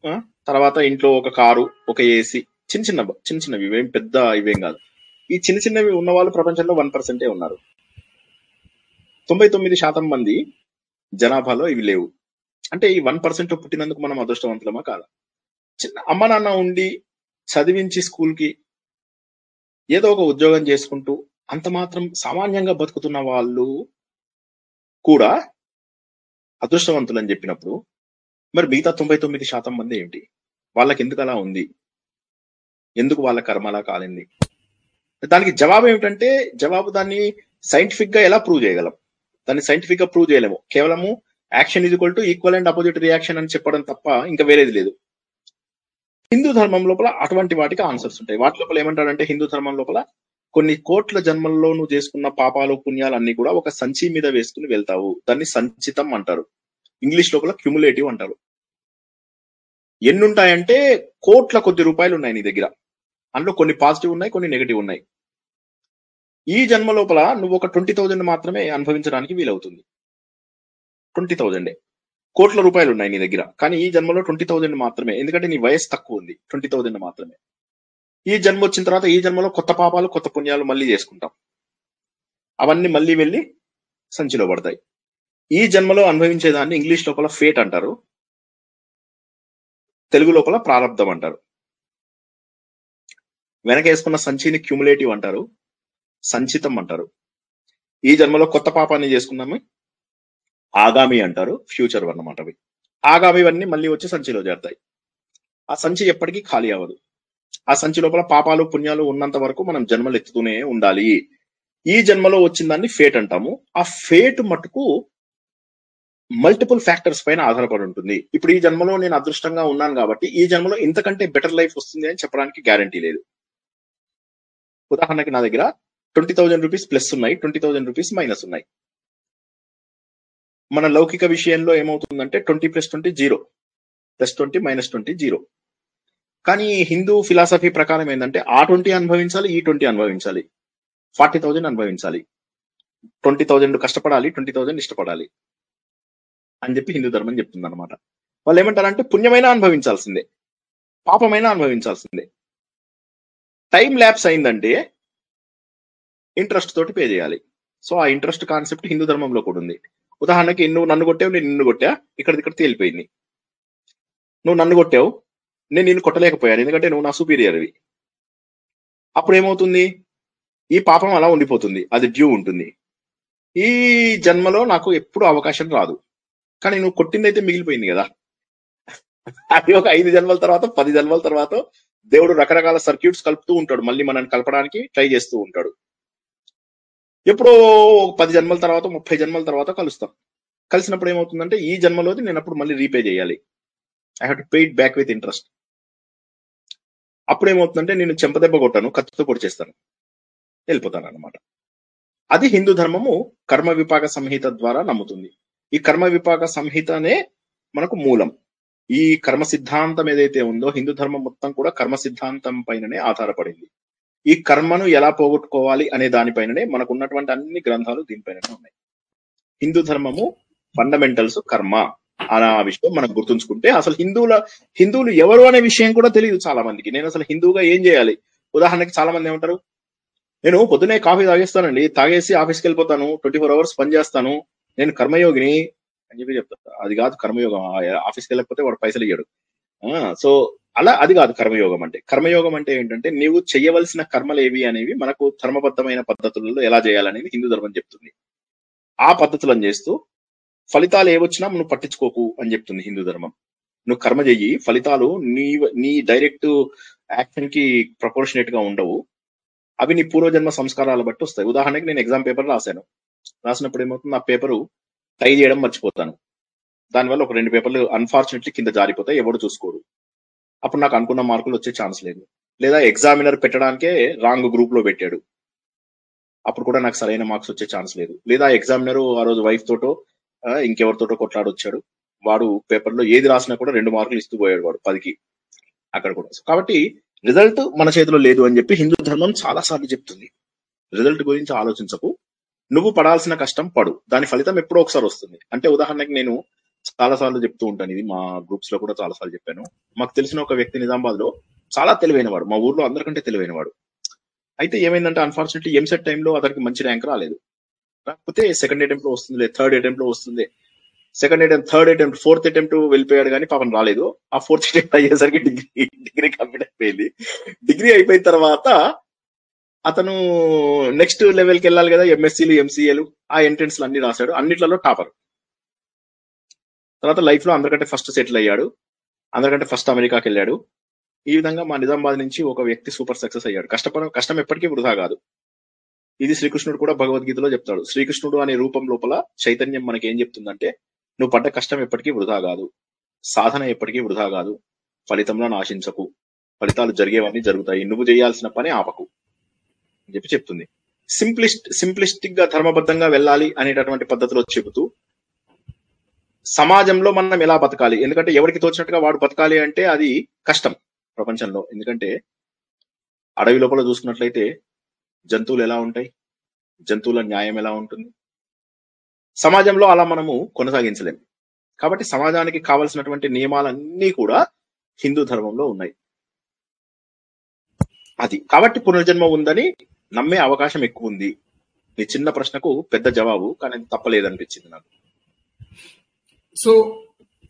ఆ? తర్వాత ఇంట్లో ఒక కారు ఒక ఏసీ చిన్న చిన్న చిన్న చిన్నవి ఇవేం పెద్ద ఇవేం కాదు. ఈ చిన్న చిన్నవి ఉన్న వాళ్ళు ప్రపంచంలో వన్ పర్సెంటే ఉన్నారు. తొంభై తొమ్మిది శాతం మంది జనాభాలో ఇవి లేవు. అంటే ఈ వన్ పర్సెంట్ పుట్టినందుకు మనం అదృష్టవంతులమా కాదా? చిన్న అమ్మ నాన్న ఉండి చదివించి స్కూల్కి ఏదో ఒక ఉద్యోగం చేసుకుంటూ అంత మాత్రం సామాన్యంగా బతుకుతున్న వాళ్ళు కూడా అదృష్టవంతులు అని చెప్పినప్పుడు మరి మిగతా తొంభై తొమ్మిది శాతం మంది ఏంటి వాళ్ళకి ఎందుకు అలా ఉంది? ఎందుకు వాళ్ళ కర్మ అలా కాలింది? దానికి జవాబు ఏమిటంటే జవాబు దాన్ని సైంటిఫిక్గా ఎలా ప్రూవ్ చేయగలం? దాన్ని సైంటిఫిక్గా ప్రూవ్ చేయలేము. కేవలము action is equal to equal and opposite reaction అని చెప్పడం తప్ప ఇంకా వేరేది లేదు. హిందూ ధర్మం లోపల అటువంటి వాటికి ఆన్సర్స్ ఉంటాయి. వాటి లోపల ఏమంటారంటే హిందూ ధర్మం లోపల కొన్ని కోట్ల జన్మల్లో నువ్వు చేసుకున్న పాపాలు పుణ్యాలు అన్ని కూడా ఒక సంచి మీద వేసుకుని వెళ్తావు. దాన్ని సంచితం అంటారు. ఇంగ్లీష్ లోపల క్యుములేటివ్ అంటారు. ఎన్ని ఉంటాయంటే కోట్ల కొద్ది రూపాయలు ఉన్నాయి నీ దగ్గర. అందులో కొన్ని పాజిటివ్ ఉన్నాయి కొన్ని నెగిటివ్ ఉన్నాయి. ఈ జన్మ లోపల నువ్వు ఒక ట్వంటీ థౌజండ్ మాత్రమే అనుభవించడానికి వీలవుతుంది. ట్వంటీ థౌజండే కోట్ల రూపాయలు ఉన్నాయి నీ దగ్గర. కానీ ఈ జన్మలో ట్వంటీ థౌజండ్ మాత్రమే. ఎందుకంటే నీ వయసు తక్కువ ఉంది. ట్వంటీ థౌజండ్ మాత్రమే. ఈ జన్మ వచ్చిన తర్వాత ఈ జన్మలో కొత్త పాపాలు కొత్త పుణ్యాలు మళ్ళీ చేసుకుంటాం. అవన్నీ మళ్ళీ వెళ్ళి సంచిలో పడతాయి. ఈ జన్మలో అనుభవించేదాన్ని ఇంగ్లీష్ లోపల ఫేట్ అంటారు. తెలుగు లోపల ప్రారంధం అంటారు. వెనక వేసుకున్న సంచిని క్యూములేటివ్ అంటారు. సంచితం అంటారు. ఈ జన్మలో కొత్త పాపాన్ని చేసుకున్నాము ఆగామి అంటారు ఫ్యూచర్ అన్నమాట అవి. ఆగామివన్నీ మళ్ళీ వచ్చి సంచిలో చేరుతాయి. ఆ సంచి ఎప్పటికీ ఖాళీ అవ్వదు. ఆ సంచి లోపల పాపాలు పుణ్యాలు ఉన్నంత వరకు మనం జన్మలు ఎత్తుతూనే ఉండాలి. ఈ జన్మలో వచ్చిన దాన్ని ఫేట్ అంటాము. ఆ ఫేట్ మటుకు మల్టిపుల్ ఫ్యాక్టర్స్ పైన ఆధారపడి ఉంటుంది. ఇప్పుడు ఈ జన్మలో నేను అదృష్టంగా ఉన్నాను కాబట్టి ఈ జన్మలో ఇంతకంటే బెటర్ లైఫ్ వస్తుంది అని చెప్పడానికి గ్యారంటీ లేదు. ఉదాహరణకి నా దగ్గర ట్వంటీ థౌజండ్ రూపీస్ ప్లస్ ఉన్నాయి ట్వంటీ థౌజండ్ రూపీస్ మైనస్ ఉన్నాయి. మన లౌకిక విషయంలో ఏమవుతుందంటే twenty plus twenty zero plus twenty minus twenty zero. కానీ హిందూ ఫిలాసఫీ ప్రకారం ఏంటంటే ఆ ట్వంటీ అనుభవించాలి ఈ ట్వంటీ అనుభవించాలి. ఫార్టీ థౌజండ్ అనుభవించాలి. ట్వంటీ థౌజండ్ కష్టపడాలి ట్వంటీ థౌజండ్ ఇష్టపడాలి అని చెప్పి హిందూ ధర్మం చెప్తుంది అనమాట వాళ్ళు ఏమంటారంటే పుణ్యమైనా అనుభవించాల్సిందే పాపమైనా అనుభవించాల్సిందే. టైం ల్యాప్స్ అయిందంటే ఇంట్రెస్ట్ తోటి పే చేయాలి. సో ఆ ఇంట్రెస్ట్ కాన్సెప్ట్ హిందూ ధర్మంలో కూడా ఉంది. ఉదాహరణకి నువ్వు నన్ను కొట్టావు నేను నిన్ను కొట్టా ఇక్కడ ఇక్కడ తేలిపోయింది. నువ్వు నన్ను కొట్టావు నేను నిన్ను కొట్టలేకపోయాను ఎందుకంటే నువ్వు నా సుపీరియర్వి అప్పుడు ఏమవుతుంది? ఈ పాపం అలా ఉండిపోతుంది అది డ్యూ ఉంటుంది. ఈ జన్మలో నాకు ఎప్పుడు అవకాశం రాదు. కానీ నువ్వు కొట్టింది అయితే మిగిలిపోయింది కదా. అది ఒక ఐదు జన్మల తర్వాత పది జన్మల తర్వాత దేవుడు రకరకాల సర్క్యూట్స్ కలుపుతూ ఉంటాడు. మళ్ళీ మనల్ని కలపడానికి ట్రై చేస్తూ ఉంటాడు. ఎప్పుడో పది జన్మల తర్వాత ముప్పై జన్మల తర్వాత కలుస్తాం. కలిసినప్పుడు ఏమవుతుందంటే ఈ జన్మలోది నేను అప్పుడు మళ్ళీ రీపే చేయాలి. I have to pay it back with interest అప్పుడు ఏమవుతుందంటే నేను చెంపదెబ్బ కొట్టాను కత్తితో పొడిచేస్తాను. వెళ్ళిపోతాను అనమాట అది హిందూ ధర్మము కర్మ విపాక సంహిత ద్వారా నమ్ముతుంది. ఈ కర్మ విపాక సంహితనే మనకు మూలం. ఈ కర్మ సిద్ధాంతం ఏదైతే ఉందో హిందూ ధర్మం మొత్తం కూడా కర్మ సిద్ధాంతం పైననే ఆధారపడింది. ఈ కర్మను ఎలా పోగొట్టుకోవాలి అనే దానిపైననే మనకు ఉన్నటువంటి అన్ని గ్రంథాలు దీనిపైననే ఉన్నాయి. హిందూ ధర్మము ఫండమెంటల్స్ కర్మ అనే ఆ విషయం మనం గుర్తుంచుకుంటే అసలు హిందువుల హిందువులు ఎవరు అనే విషయం కూడా తెలియదు చాలా మందికి నేను అసలు హిందువుగా ఏం చేయాలి? ఉదాహరణకి చాలా మంది ఏమంటారు? నేను పొద్దునే కాఫీ తాగేస్తానండి. తాగేసి ఆఫీస్కి వెళ్ళిపోతాను. ట్వంటీ ఫోర్ అవర్స్ పని చేస్తాను. నేను కర్మయోగిని అని చెప్పి చెప్తాను అది కాదు కర్మయోగం. ఆఫీస్కి వెళ్ళకపోతే వాడు పైసలు ఇయ్యడు ఆ, సో అలా అది కాదు కర్మయోగం అంటే. కర్మయోగం అంటే ఏంటంటే నీవు చేయవలసిన కర్మలు ఏవి అనేవి మనకు ధర్మబద్ధమైన పద్ధతులలో ఎలా చేయాలనేది హిందూ ధర్మం చెప్తుంది. ఆ పద్ధతులను చేస్తూ ఫలితాలు ఏవొచ్చినా నువ్వు పట్టించుకోకు అని చెప్తుంది హిందూ ధర్మం. నువ్వు కర్మ చెయ్యి ఫలితాలు నీ నీ డైరెక్ట్ యాక్షన్కి ప్రపోర్షనేట్గా ఉండవు. అవి నీ పూర్వజన్మ సంస్కారాలు బట్టి వస్తాయి. ఉదాహరణకి నేను ఎగ్జామ్ పేపర్ రాశాను. రాసినప్పుడు ఏమవుతుంది? నా పేపరు టై చేయడం మర్చిపోతాను. దానివల్ల ఒక రెండు పేపర్లు అన్ఫార్చునేట్లీ కింద జారిపోతాయి. ఎవడు చూసుకోడు అప్పుడు నాకు అనుకున్న మార్కులు వచ్చే ఛాన్స్ లేదు. లేదా ఎగ్జామినర్ పెట్టడానికే రాంగ్ గ్రూప్లో పెట్టాడు. అప్పుడు కూడా నాకు సరైన మార్క్స్ వచ్చే ఛాన్స్ లేదు. లేదా ఎగ్జామినర్ ఆ రోజు వైఫ్ తోటో ఇంకెవరితోటో కొట్లాడొచ్చాడు. వాడు పేపర్లో ఏది రాసినా కూడా రెండు మార్కులు ఇస్తూ పోయాడు వాడు పదికి అక్కడ కూడా. కాబట్టి రిజల్ట్ మన చేతిలో లేదు అని చెప్పి హిందూ ధర్మం చాలా సార్లు చెప్తుంది. రిజల్ట్ గురించి ఆలోచించకు. నువ్వు పడాల్సిన కష్టం పడు. దాని ఫలితం ఎప్పుడో ఒకసారి వస్తుంది. అంటే ఉదాహరణకి నేను చాలా సార్లు చెప్తూ ఉంటాను ఇది. మా గ్రూప్స్లో కూడా చాలా సార్లు చెప్పాను. మాకు తెలిసిన ఒక వ్యక్తి నిజామాబాద్లో చాలా తెలివైన వాడు మా ఊర్లో అందరికంటే తెలివైన వాడు అయితే ఏమైందంటే అన్ఫార్చునేట్లీ ఎంసెట్ టైంలో అతనికి మంచి ర్యాంక్ రాలేదు. రాకపోతే సెకండ్ అటెంప్ట్లో వస్తుంది థర్డ్ అటెంప్ట్లో వస్తుంది. Second attempt third attempt fourth attempt వెళ్ళిపోయాడు కానీ పాపం రాలేదు. ఆ ఫోర్త్ అటెంప్ట్ అయ్యేసరికి డిగ్రీ డిగ్రీ కంప్లీట్ అయిపోయింది. డిగ్రీ అయిపోయిన తర్వాత అతను నెక్స్ట్ లెవెల్కి వెళ్ళాలి కదా ఎంఎస్సీలు ఎంసీఏలు ఆ ఎంట్రన్స్ అన్ని రాశాడు. అన్నిట్లలో టాపర్. తర్వాత లైఫ్లో అందరికంటే ఫస్ట్ సెటిల్ అయ్యాడు. అందరికంటే ఫస్ట్ అమెరికాకి వెళ్ళాడు ఈ విధంగా మా నిజామాబాద్ నుంచి ఒక వ్యక్తి సూపర్ సక్సెస్ అయ్యాడు. కష్టపడ కష్టం ఎప్పటికీ వృధా కాదు. ఇది శ్రీకృష్ణుడు కూడా భగవద్గీతలో చెప్తాడు. శ్రీకృష్ణుడు అనే రూపం లోపల చైతన్యం మనకి ఏం చెప్తుందంటే నువ్వు పడ్డ కష్టం ఎప్పటికీ వృధా కాదు. సాధన ఎప్పటికీ వృధా కాదు. ఫలితంలో నాశించకు. ఫలితాలు జరిగేవన్నీ జరుగుతాయి. నువ్వు చేయాల్సిన పని ఆపకు అని చెప్పి చెప్తుంది. సింప్లిస్ట్ సింప్లిస్టిక్గా ధర్మబద్ధంగా వెళ్ళాలి అనేటటువంటి పద్ధతిలో చెబుతూ సమాజంలో మనం ఎలా బతకాలి? ఎందుకంటే ఎవరికి తోచినట్టుగా వాడు బతకాలి అంటే అది కష్టం ప్రపంచంలో. ఎందుకంటే అడవి లోపల చూసుకున్నట్లయితే జంతువులు ఎలా ఉంటాయి? జంతువుల న్యాయం ఎలా ఉంటుంది? సమాజంలో అలా మనము కొనసాగించలేము కాబట్టి సమాజానికి కావలసినటువంటి నియమాలన్నీ కూడా హిందూ ధర్మంలో ఉన్నాయి. అది. కాబట్టి పునర్జన్మ ఉందని నమ్మే అవకాశం ఎక్కువ ఉంది. మీ చిన్న ప్రశ్నకు పెద్ద జవాబు కానీ తప్పలేదనిపించింది నాకు. సో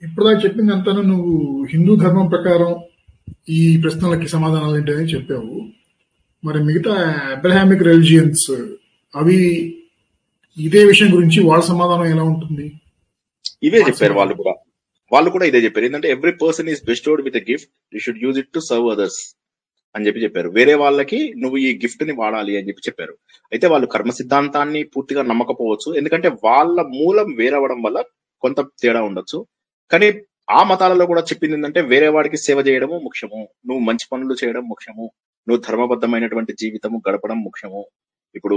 ఇప్పుడు చెప్పిందంతా నువ్వు హిందూ ధర్మం ప్రకారం ఈ ప్రశ్నలకి సమాధానాలు ఏంటని చెప్పావు. మరి మిగతా అబ్రహామిక్ రిలిజియన్స్ అవి ఇదే విషయం గురించి వాళ్ళ సమాధానం ఎలా ఉంటుంది? ఇవే చెప్పారు వాళ్ళు కూడా. వాళ్ళు కూడా ఇదే చెప్పారు. ఏంటంటే every person is bestowed with gift you should use it to serve others అని చెప్పి చెప్పారు. వేరే వాళ్ళకి నువ్వు ఈ గిఫ్ట్ని వాడాలి అని చెప్పి చెప్పారు. అయితే వాళ్ళు కర్మ సిద్ధాంతాన్ని పూర్తిగా నమ్మకపోవచ్చు. ఎందుకంటే వాళ్ళ మూలం వేరవడం వల్ల కొంత తేడా ఉండొచ్చు. కానీ ఆ మతాలలో కూడా చెప్పింది ఏంటంటే వేరే వాడికి సేవ చేయడము ముఖ్యము. నువ్వు మంచి పనులు చేయడం ముఖ్యము. నువ్వు ధర్మబద్ధమైనటువంటి జీవితము గడపడం ముఖ్యము. ఇప్పుడు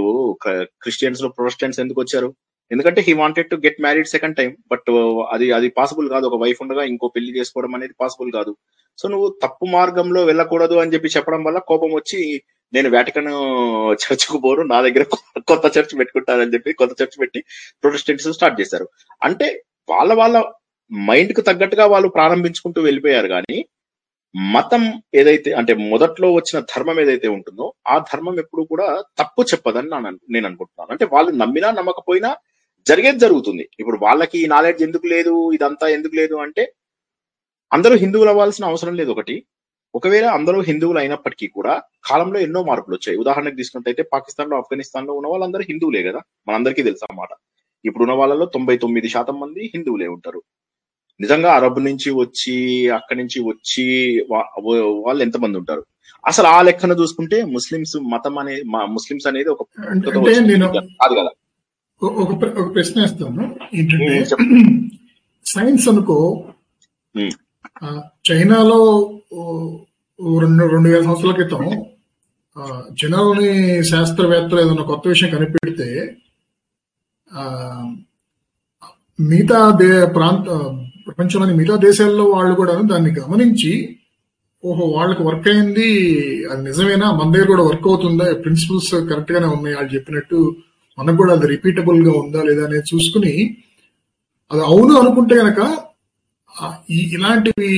క్రిస్టియన్స్లో ప్రొటెస్టెంట్స్ ఎందుకు వచ్చారు? ఎందుకంటే he wanted to get married second time but అది అది పాసిబుల్ కాదు. ఒక వైఫ్ ఉండగా ఇంకో పెళ్ళి చేసుకోవడం అనేది పాసిబుల్ కాదు. సో నువ్వు తప్పు మార్గంలో వెళ్ళకూడదు అని చెప్పి చెప్పడం వల్ల కోపం వచ్చి నేను వ్యాటికన్ చర్చ్కు పోను నా దగ్గర కొత్త చర్చ్ పెట్టుకుంటానని చెప్పి కొత్త చర్చ్ పెట్టి ప్రొటెస్టెంట్స్ స్టార్ట్ చేశారు. అంటే వాళ్ళ వాళ్ళ మైండ్కు తగ్గట్టుగా వాళ్ళు ప్రారంభించుకుంటూ వెళ్ళిపోయారు కానీ మతం ఏదైతే అంటే మొదట్లో వచ్చిన ధర్మం ఏదైతే ఉంటుందో ఆ ధర్మం ఎప్పుడు కూడా తప్పు చెప్పదని నేను అనుకుంటున్నాను. అంటే వాళ్ళు నమ్మినా నమ్మకపోయినా జరిగేది జరుగుతుంది. ఇప్పుడు వాళ్ళకి ఈ నాలెడ్జ్ ఎందుకు లేదు ఇదంతా ఎందుకు లేదు అంటే అందరూ హిందువులు అవ్వాల్సిన అవసరం లేదు ఒకటి. ఒకవేళ అందరూ హిందువులు అయినప్పటికీ కూడా కాలంలో ఎన్నో మార్పులు వచ్చాయి. ఉదాహరణకు తీసుకున్నట్టయితే పాకిస్తాన్లో ఆఫ్ఘనిస్తాన్లో ఉన్న వాళ్ళందరూ హిందువులే కదా. మనందరికీ తెలుసు అన్నమాట ఇప్పుడున్న వాళ్ళలో తొంభై తొమ్మిది శాతం మంది హిందువులే ఉంటారు. నిజంగా అరబ్ నుంచి వచ్చి అక్కడి నుంచి వచ్చి వాళ్ళు ఎంతమంది ఉంటారు? అసలు ఆ లెక్కన చూసుకుంటే ముస్లింస్ మతం అనే ముస్లింస్ అనేది ఒక కాదు కదా? ఒక ఒక ప్రశ్న వేస్తాను. ఏంటంటే సైన్స్ అనుకో చైనాలో రెండు రెండు వేల సంవత్సరాల క్రితం చైనాలోని శాస్త్రవేత్తలు ఏదైనా కొత్త విషయం కనిపెడితే మిగతా దే ప్రాంత ప్రపంచంలోని మిగతా దేశాల్లో వాళ్ళు కూడా దాన్ని గమనించి ఓహో వాళ్ళకి వర్క్ అయింది అది నిజమేనా? మన దగ్గర కూడా వర్క్ అవుతుందా? ప్రిన్సిపల్స్ కరెక్ట్ గానే ఉన్నాయి వాళ్ళు చెప్పినట్టు. మనకు కూడా అది రిపీటబుల్గా ఉందా లేదా అనేది చూసుకుని అది అవును అనుకుంటే గనక ఈ ఇలాంటివి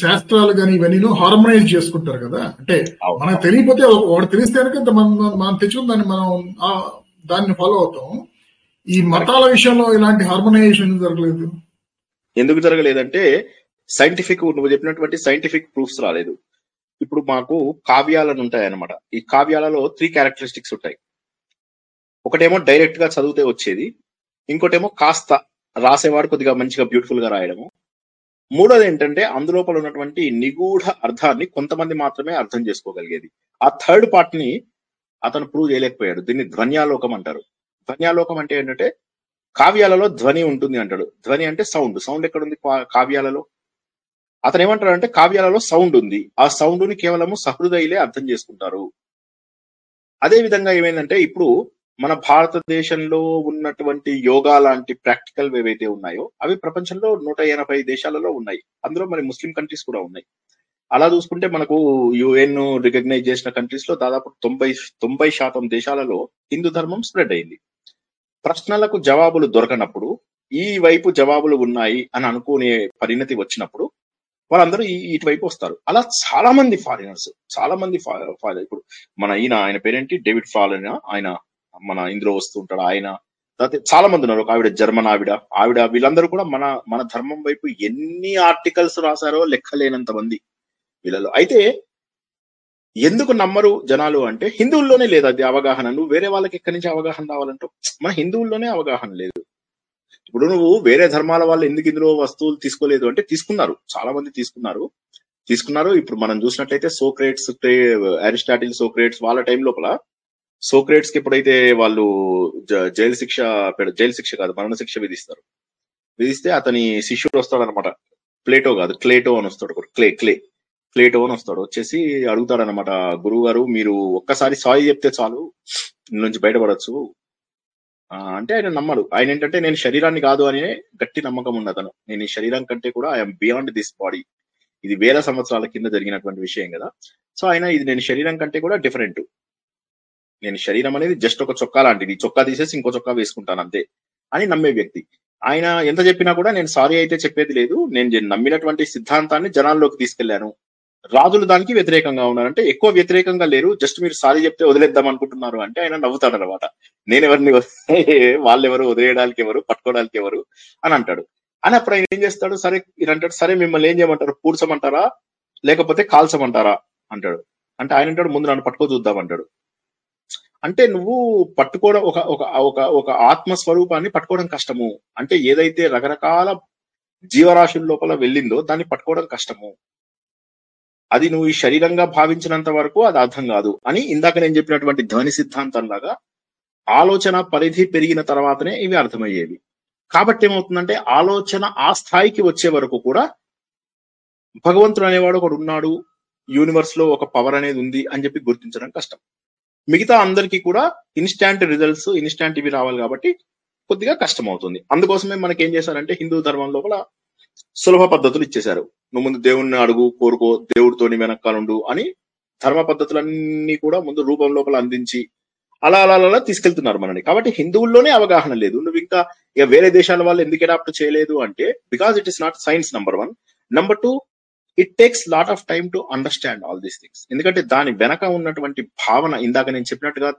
శాస్త్రాలు కానీ ఇవన్నీ హార్మనైజ్ చేసుకుంటారు కదా? అంటే మనకు తెలియకపోతే ఒకటి తెలిస్తే కనుక మనం మనం తెచ్చుకుని దాన్ని మనం దాన్ని ఫాలో అవుతాం. ఈ మతాల విషయంలో ఇలాంటి హార్మోనైజేషన్ జరగలేదు. ఎందుకు జరగలేదంటే సైంటిఫిక్ నువ్వు చెప్పినటువంటి సైంటిఫిక్ ప్రూఫ్స్ రాలేదు. ఇప్పుడు మాకు కావ్యాలను ఉంటాయి అనమాట ఈ కావ్యాలలో త్రీ క్యారెక్టరిస్టిక్స్ ఉంటాయి. ఒకటేమో డైరెక్ట్గా చదివితే వచ్చేది. ఇంకోటేమో కాస్త రాసేవాడు కొద్దిగా మంచిగా బ్యూటిఫుల్గా రాయడము. మూడోది ఏంటంటే అందులోపల ఉన్నటువంటి నిగూఢ అర్థాన్ని కొంతమంది మాత్రమే అర్థం చేసుకోగలిగేది. ఆ థర్డ్ పార్ట్ని అతను ప్రూవ్ చేయలేకపోయాడు. దీన్ని ధ్వన్యాలోకం అంటారు. ధ్వన్యాలోకం అంటే ఏంటంటే కావ్యాలలో ధ్వని ఉంటుంది అంటాడు. ధ్వని అంటే సౌండ్. సౌండ్ ఎక్కడ ఉంది కావ్యాలలో? అతను ఏమంటాడు అంటే కావ్యాలలో సౌండ్ ఉంది. ఆ సౌండ్ని కేవలము సహృదయులే అర్థం చేసుకుంటారు. అదే విధంగా ఏమైందంటే ఇప్పుడు మన భారతదేశంలో ఉన్నటువంటి యోగా లాంటి ప్రాక్టికల్ ఏవైతే ఉన్నాయో అవి ప్రపంచంలో నూట ఎనభై దేశాలలో ఉన్నాయి. అందులో మరి ముస్లిం కంట్రీస్ కూడా ఉన్నాయి. అలా చూసుకుంటే మనకు యుఎన్ రికగ్నైజ్ చేసిన కంట్రీస్లో దాదాపు తొంభై తొంభై శాతం దేశాలలో హిందూ ధర్మం స్ప్రెడ్ అయింది. ప్రశ్నలకు జవాబులు దొరకనప్పుడు ఈ వైపు జవాబులు ఉన్నాయి అని అనుకునే పరిణతి వచ్చినప్పుడు వాళ్ళందరూ ఇటువైపు వస్తారు. అలా చాలా మంది ఫారినర్స్ చాలా మంది ఫారినర్ ఇప్పుడు మన ఈయన ఆయన పేరేంటి? David Frawley? ఆయన మన ఇందులో వస్తూ ఉంటాడు ఆయన. చాలా మంది ఉన్నారు. ఒక ఆవిడ జర్మన్ ఆవిడ. ఆవిడ వీళ్ళందరూ కూడా మన మన ధర్మం వైపు ఎన్ని ఆర్టికల్స్ రాశారో లెక్కలేనంత మంది వీళ్ళలో. అయితే ఎందుకు నమ్మరు జనాలు అంటే హిందువుల్లోనే లేదు అది అవగాహన. నువ్వు వేరే వాళ్ళకి ఎక్కడి నుంచి అవగాహన రావాలంటావు? మన హిందువుల్లోనే అవగాహన లేదు. ఇప్పుడు నువ్వు వేరే ధర్మాల వాళ్ళు ఎందుకు ఇందులో వస్తువులు తీసుకోలేదు అంటే తీసుకున్నారు. చాలా మంది తీసుకున్నారు. తీసుకున్నారు. ఇప్పుడు మనం చూసినట్లయితే సోక్రేట్స్ అరిస్టాటిల్ సోక్రేట్స్ వాళ్ళ టైం లోపల సోక్రేట్స్కి ఎప్పుడైతే వాళ్ళు జైలు శిక్ష జైలు శిక్ష కాదు మరణ శిక్ష విధిస్తారు. విధిస్తే అతని శిష్యుడు వస్తాడనమాట. ప్లేటో కాదు క్లేటో అని వస్తాడు క్లే క్లే. క్లేటో అని వస్తాడు. వచ్చేసి అడుగుతాడు అనమాట గురువు గారు మీరు ఒక్కసారి సారీ చెప్తే చాలు. నుంచి బయటపడచ్చు. ఆ, అంటే ఆయన నమ్మడు. ఆయన ఏంటంటే నేను శరీరాన్ని కాదు అనే గట్టి నమ్మకం ఉంది అతను. నేను ఈ శరీరం కంటే కూడా ఐఎమ్ బియాండ్ దిస్ బాడీ ఇది వేల సంవత్సరాల కింద జరిగినటువంటి విషయం కదా. సో ఆయన ఇది నేను శరీరం కంటే కూడా డిఫరెంట్ నేను శరీరం అనేది జస్ట్ ఒక చొక్కా లాంటిది. చొక్కా తీసేసి ఇంకో చొక్కా వేసుకుంటాను అంతే అని నమ్మే వ్యక్తి. ఆయన ఎంత చెప్పినా కూడా నేను సారీ అయితే చెప్పేది లేదు. నేను నమ్మినటువంటి సిద్ధాంతాన్ని జనాల్లోకి తీసుకెళ్ళాను రాజులు దానికి వ్యతిరేకంగా ఉన్నారు. అంటే ఎక్కువ వ్యతిరేకంగా లేరు. జస్ట్ మీరు సారీ చెప్తే వదిలేద్దాం అనుకుంటున్నారు అంటే ఆయన నవ్వుతాడు అనమాట నేను ఎవరిని వాళ్ళెవరు వదిలేయడానికి ఎవరు పట్టుకోవడానికి ఎవరు అని అంటాడు. అని అప్పుడు ఆయన ఏం చేస్తాడు? సరే ఈయన అంటాడు సరే మిమ్మల్ని ఏం చేయమంటారు? పూడ్చమంటారా? లేకపోతే కాల్చమంటారా? అంటాడు. అంటే ఆయన అంటాడు ముందు నన్ను పట్టుకో చూద్దాం అంటాడు. అంటే నువ్వు పట్టుకోవడం ఒక ఒక ఒక ఒక ఆత్మ స్వరూపాన్ని పట్టుకోవడం కష్టము. అంటే ఏదైతే రకరకాల జీవరాశుల లోపల వెళ్ళిందో దాన్ని పట్టుకోవడం కష్టము. అది నువ్వు ఈ శరీరంగా భావించినంత వరకు అది అర్థం కాదు అని ఇందాక నేను చెప్పినటువంటి ధ్వని సిద్ధాంతం లాగా ఆలోచన పరిధి పెరిగిన తర్వాతనే ఇవి అర్థమయ్యేవి. కాబట్టి ఏమవుతుందంటే ఆలోచన ఆ స్థాయికి వచ్చే వరకు కూడా భగవంతుడు అనేవాడు ఒకడు ఉన్నాడు యూనివర్స్లో ఒక పవర్ అనేది ఉంది అని చెప్పి గుర్తించడం కష్టం. మిగతా అందరికీ కూడా ఇన్స్టాంట్ రిజల్ట్స్ ఇన్స్టాంట్ ఇవి రావాలి కాబట్టి కొద్దిగా కష్టం అవుతుంది అందుకోసమే మనకి ఏం చేశారంటే హిందూ ధర్మం లోపల సులభ పద్ధతులు ఇచ్చేశారు. నువ్వు ముందు దేవుణ్ణి అడుగు కోరుకో దేవుడితోని వెనకాలండు అని ధర్మ పద్ధతులన్నీ కూడా ముందు రూపం లోపల అందించి అలా అలా అలా తీసుకెళ్తున్నారు మనని కాబట్టి హిందువుల్లోనే అవగాహన లేదు. నువ్వు ఇంకా ఇక వేరే దేశాల వాళ్ళు ఎందుకు అడాప్ట్ చేయలేదు అంటే because it is not science number one number two it takes lot of time to understand all these things ఎందుకంటే దాని వెనక ఉన్నటువంటి భావన ఇందాక నేను చెప్పినట్టుగా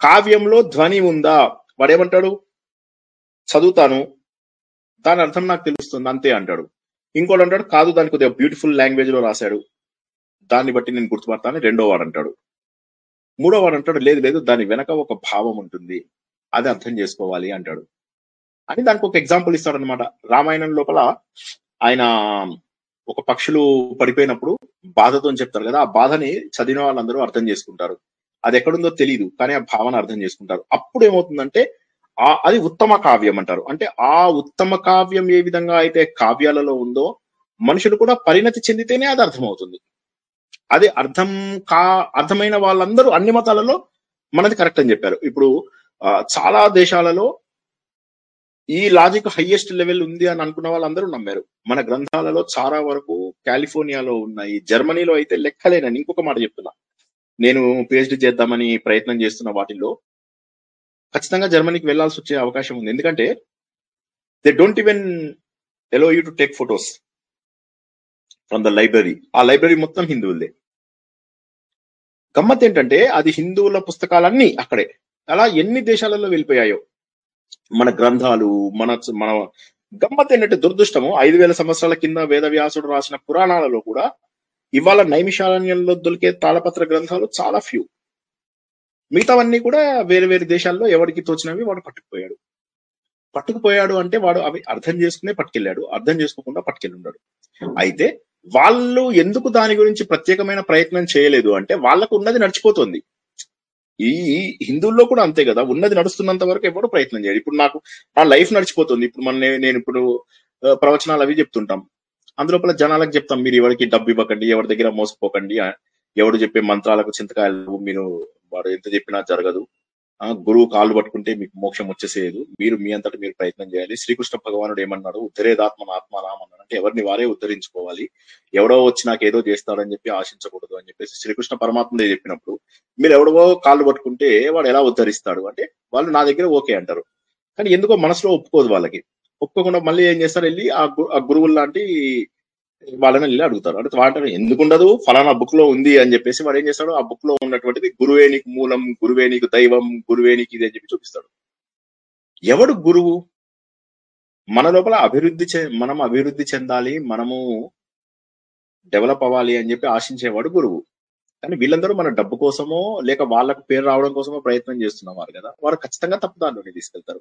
కావ్యంలో ధ్వని ఉందా? వాడేమంటాడు? చదువుతాను. దాని అర్థం నాకు తెలుస్తుంది. అంతే అంటాడు. ఇంకోటి అంటాడు కాదు దాని కొద్దిగా బ్యూటిఫుల్ లాంగ్వేజ్లో రాశాడు. దాన్ని బట్టి నేను గుర్తుపడతాను. రెండో వాడు అంటాడు. మూడో వాడు అంటాడు లేదు లేదు దాని వెనక ఒక భావం ఉంటుంది. అది అర్థం చేసుకోవాలి అంటాడు. అని దానికి ఒక ఎగ్జాంపుల్ ఇస్తాడు అనమాట రామాయణం లోపల ఆయన ఒక పక్షులు పడిపోయినప్పుడు బాధతో చెప్తారు కదా ఆ బాధని చదివిన వాళ్ళందరూ అర్థం చేసుకుంటారు. అది ఎక్కడుందో తెలియదు కానీ ఆ భావన అర్థం చేసుకుంటారు. అప్పుడు ఏమవుతుందంటే అది ఉత్తమ కావ్యం అంటారు. అంటే ఆ ఉత్తమ కావ్యం ఏ విధంగా అయితే కావ్యాలలో ఉందో మనుషులు కూడా పరిణతి చెందితేనే అది అర్థమవుతుంది. అది అర్థం కా అర్థమైన వాళ్ళందరూ అన్ని మతాలలో మనది కరెక్ట్ అని చెప్పారు. ఇప్పుడు ఆ, చాలా దేశాలలో ఈ లాజిక్ హైయెస్ట్ లెవెల్ ఉంది అని అనుకున్న వాళ్ళందరూ నమ్మారు. మన గ్రంథాలలో చాలా వరకు కాలిఫోర్నియాలో ఉన్నాయి జర్మనీలో అయితే లెక్కలేనని ఇంకొక మాట చెప్తున్నా. నేను పిహెచ్డి చేద్దామని ప్రయత్నం చేస్తున్న వాటిల్లో ఖచ్చితంగా జర్మనీకి వెళ్ళాల్సి వచ్చే అవకాశం ఉంది. ఎందుకంటే they don't even allow you to take photos from the library ఆ లైబ్రరీ మొత్తం హిందువులదే. గమ్మత్ ఏంటంటే అది హిందువుల పుస్తకాలన్నీ అక్కడే. అలా ఎన్ని దేశాలలో వెళ్ళిపోయాయో. మన గ్రంథాలు మన మన గమ్మత్ ఏంటంటే దురదృష్టము ఐదు వేల సంవత్సరాల కింద వేదవ్యాసుడు రాసిన పురాణాలలో కూడా ఇవాళ నైమిషారణ్యంలో దొరికే తాళపత్ర గ్రంథాలు చాలా ఫ్యూ మిగతావన్నీ కూడా వేరే వేరే దేశాల్లో ఎవరికి తోచినవి వాడు పట్టుకుపోయాడు. పట్టుకుపోయాడు అంటే వాడు అవి అర్థం చేసుకునే పట్టుకెళ్ళాడు. అర్థం చేసుకోకుండా పట్టుకెళ్ళున్నాడు అయితే వాళ్ళు ఎందుకు దాని గురించి ప్రత్యేకమైన ప్రయత్నం చేయలేదు అంటే వాళ్ళకు ఉన్నది నడిచిపోతుంది. ఈ హిందువుల్లో కూడా అంతే కదా. ఉన్నది నడుస్తున్నంత వరకు ఎవరు ప్రయత్నం చేయడు. ఇప్పుడు నాకు నా లైఫ్ నడిచిపోతుంది. ఇప్పుడు మన నేను ఇప్పుడు ప్రవచనాలు అవి చెప్తుంటాం. అందులోపల జనాలకు చెప్తాం మీరు ఎవరికి డబ్బు ఇవ్వకండి ఎవరి దగ్గర మోసపోకండి ఎవడు చెప్పే మంత్రాలకు చింతకాయలు మీరు వాడు ఎంత చెప్పినా జరగదు. ఆ గురువు కాళ్ళు పట్టుకుంటే మీకు మోక్షం వచ్చేసేయదు. మీరు మీ అంతటి మీరు ప్రయత్నం చేయాలి. శ్రీకృష్ణ భగవానుడు ఏమన్నాడు? ఉద్ధరేదాత్మ ఆత్మానాం అన్నాడు అంటే ఎవరిని వారే ఉద్ధరించుకోవాలి. ఎవడో వచ్చి నాకు ఏదో చేస్తాడని చెప్పి ఆశించకూడదు అని చెప్పేసి శ్రీకృష్ణ పరమాత్మదే చెప్పినప్పుడు మీరు ఎవడో కాళ్ళు పట్టుకుంటే వాడు ఎలా ఉద్ధరిస్తాడు? అంటే వాళ్ళు నా దగ్గర ఓకే అంటారు. కానీ ఎందుకో మనసులో ఒప్పుకోదు వాళ్ళకి. ఒప్పుకోకుండా మళ్ళీ ఏం చేస్తారు? వెళ్ళి ఆ గు- ఆ గురువులు లాంటి వాళ్ళని వెళ్ళి అడుగుతారు. అంటే వాడు ఎందుకు ఉండదు? ఫలానా బుక్లో ఉంది అని చెప్పేసి వాడు ఏం చేస్తాడు? ఆ బుక్లో ఉన్నటువంటిది గురువే నీకు మూలం గురువే నీకు దైవం గురువే నీకు ఇది అని చెప్పి చూపిస్తాడు. ఎవడు గురువు? మన లోపల అభివృద్ధి చె మనం అభివృద్ధి చెందాలి మనము డెవలప్ అవ్వాలి అని చెప్పి ఆశించేవాడు గురువు. కానీ వీళ్ళందరూ మన డబ్బు కోసమో లేక వాళ్ళకు పేరు రావడం కోసమో ప్రయత్నం చేస్తున్నవారు కదా. వారు ఖచ్చితంగా తప్పుదారిలోకి తీసుకెళ్తారు.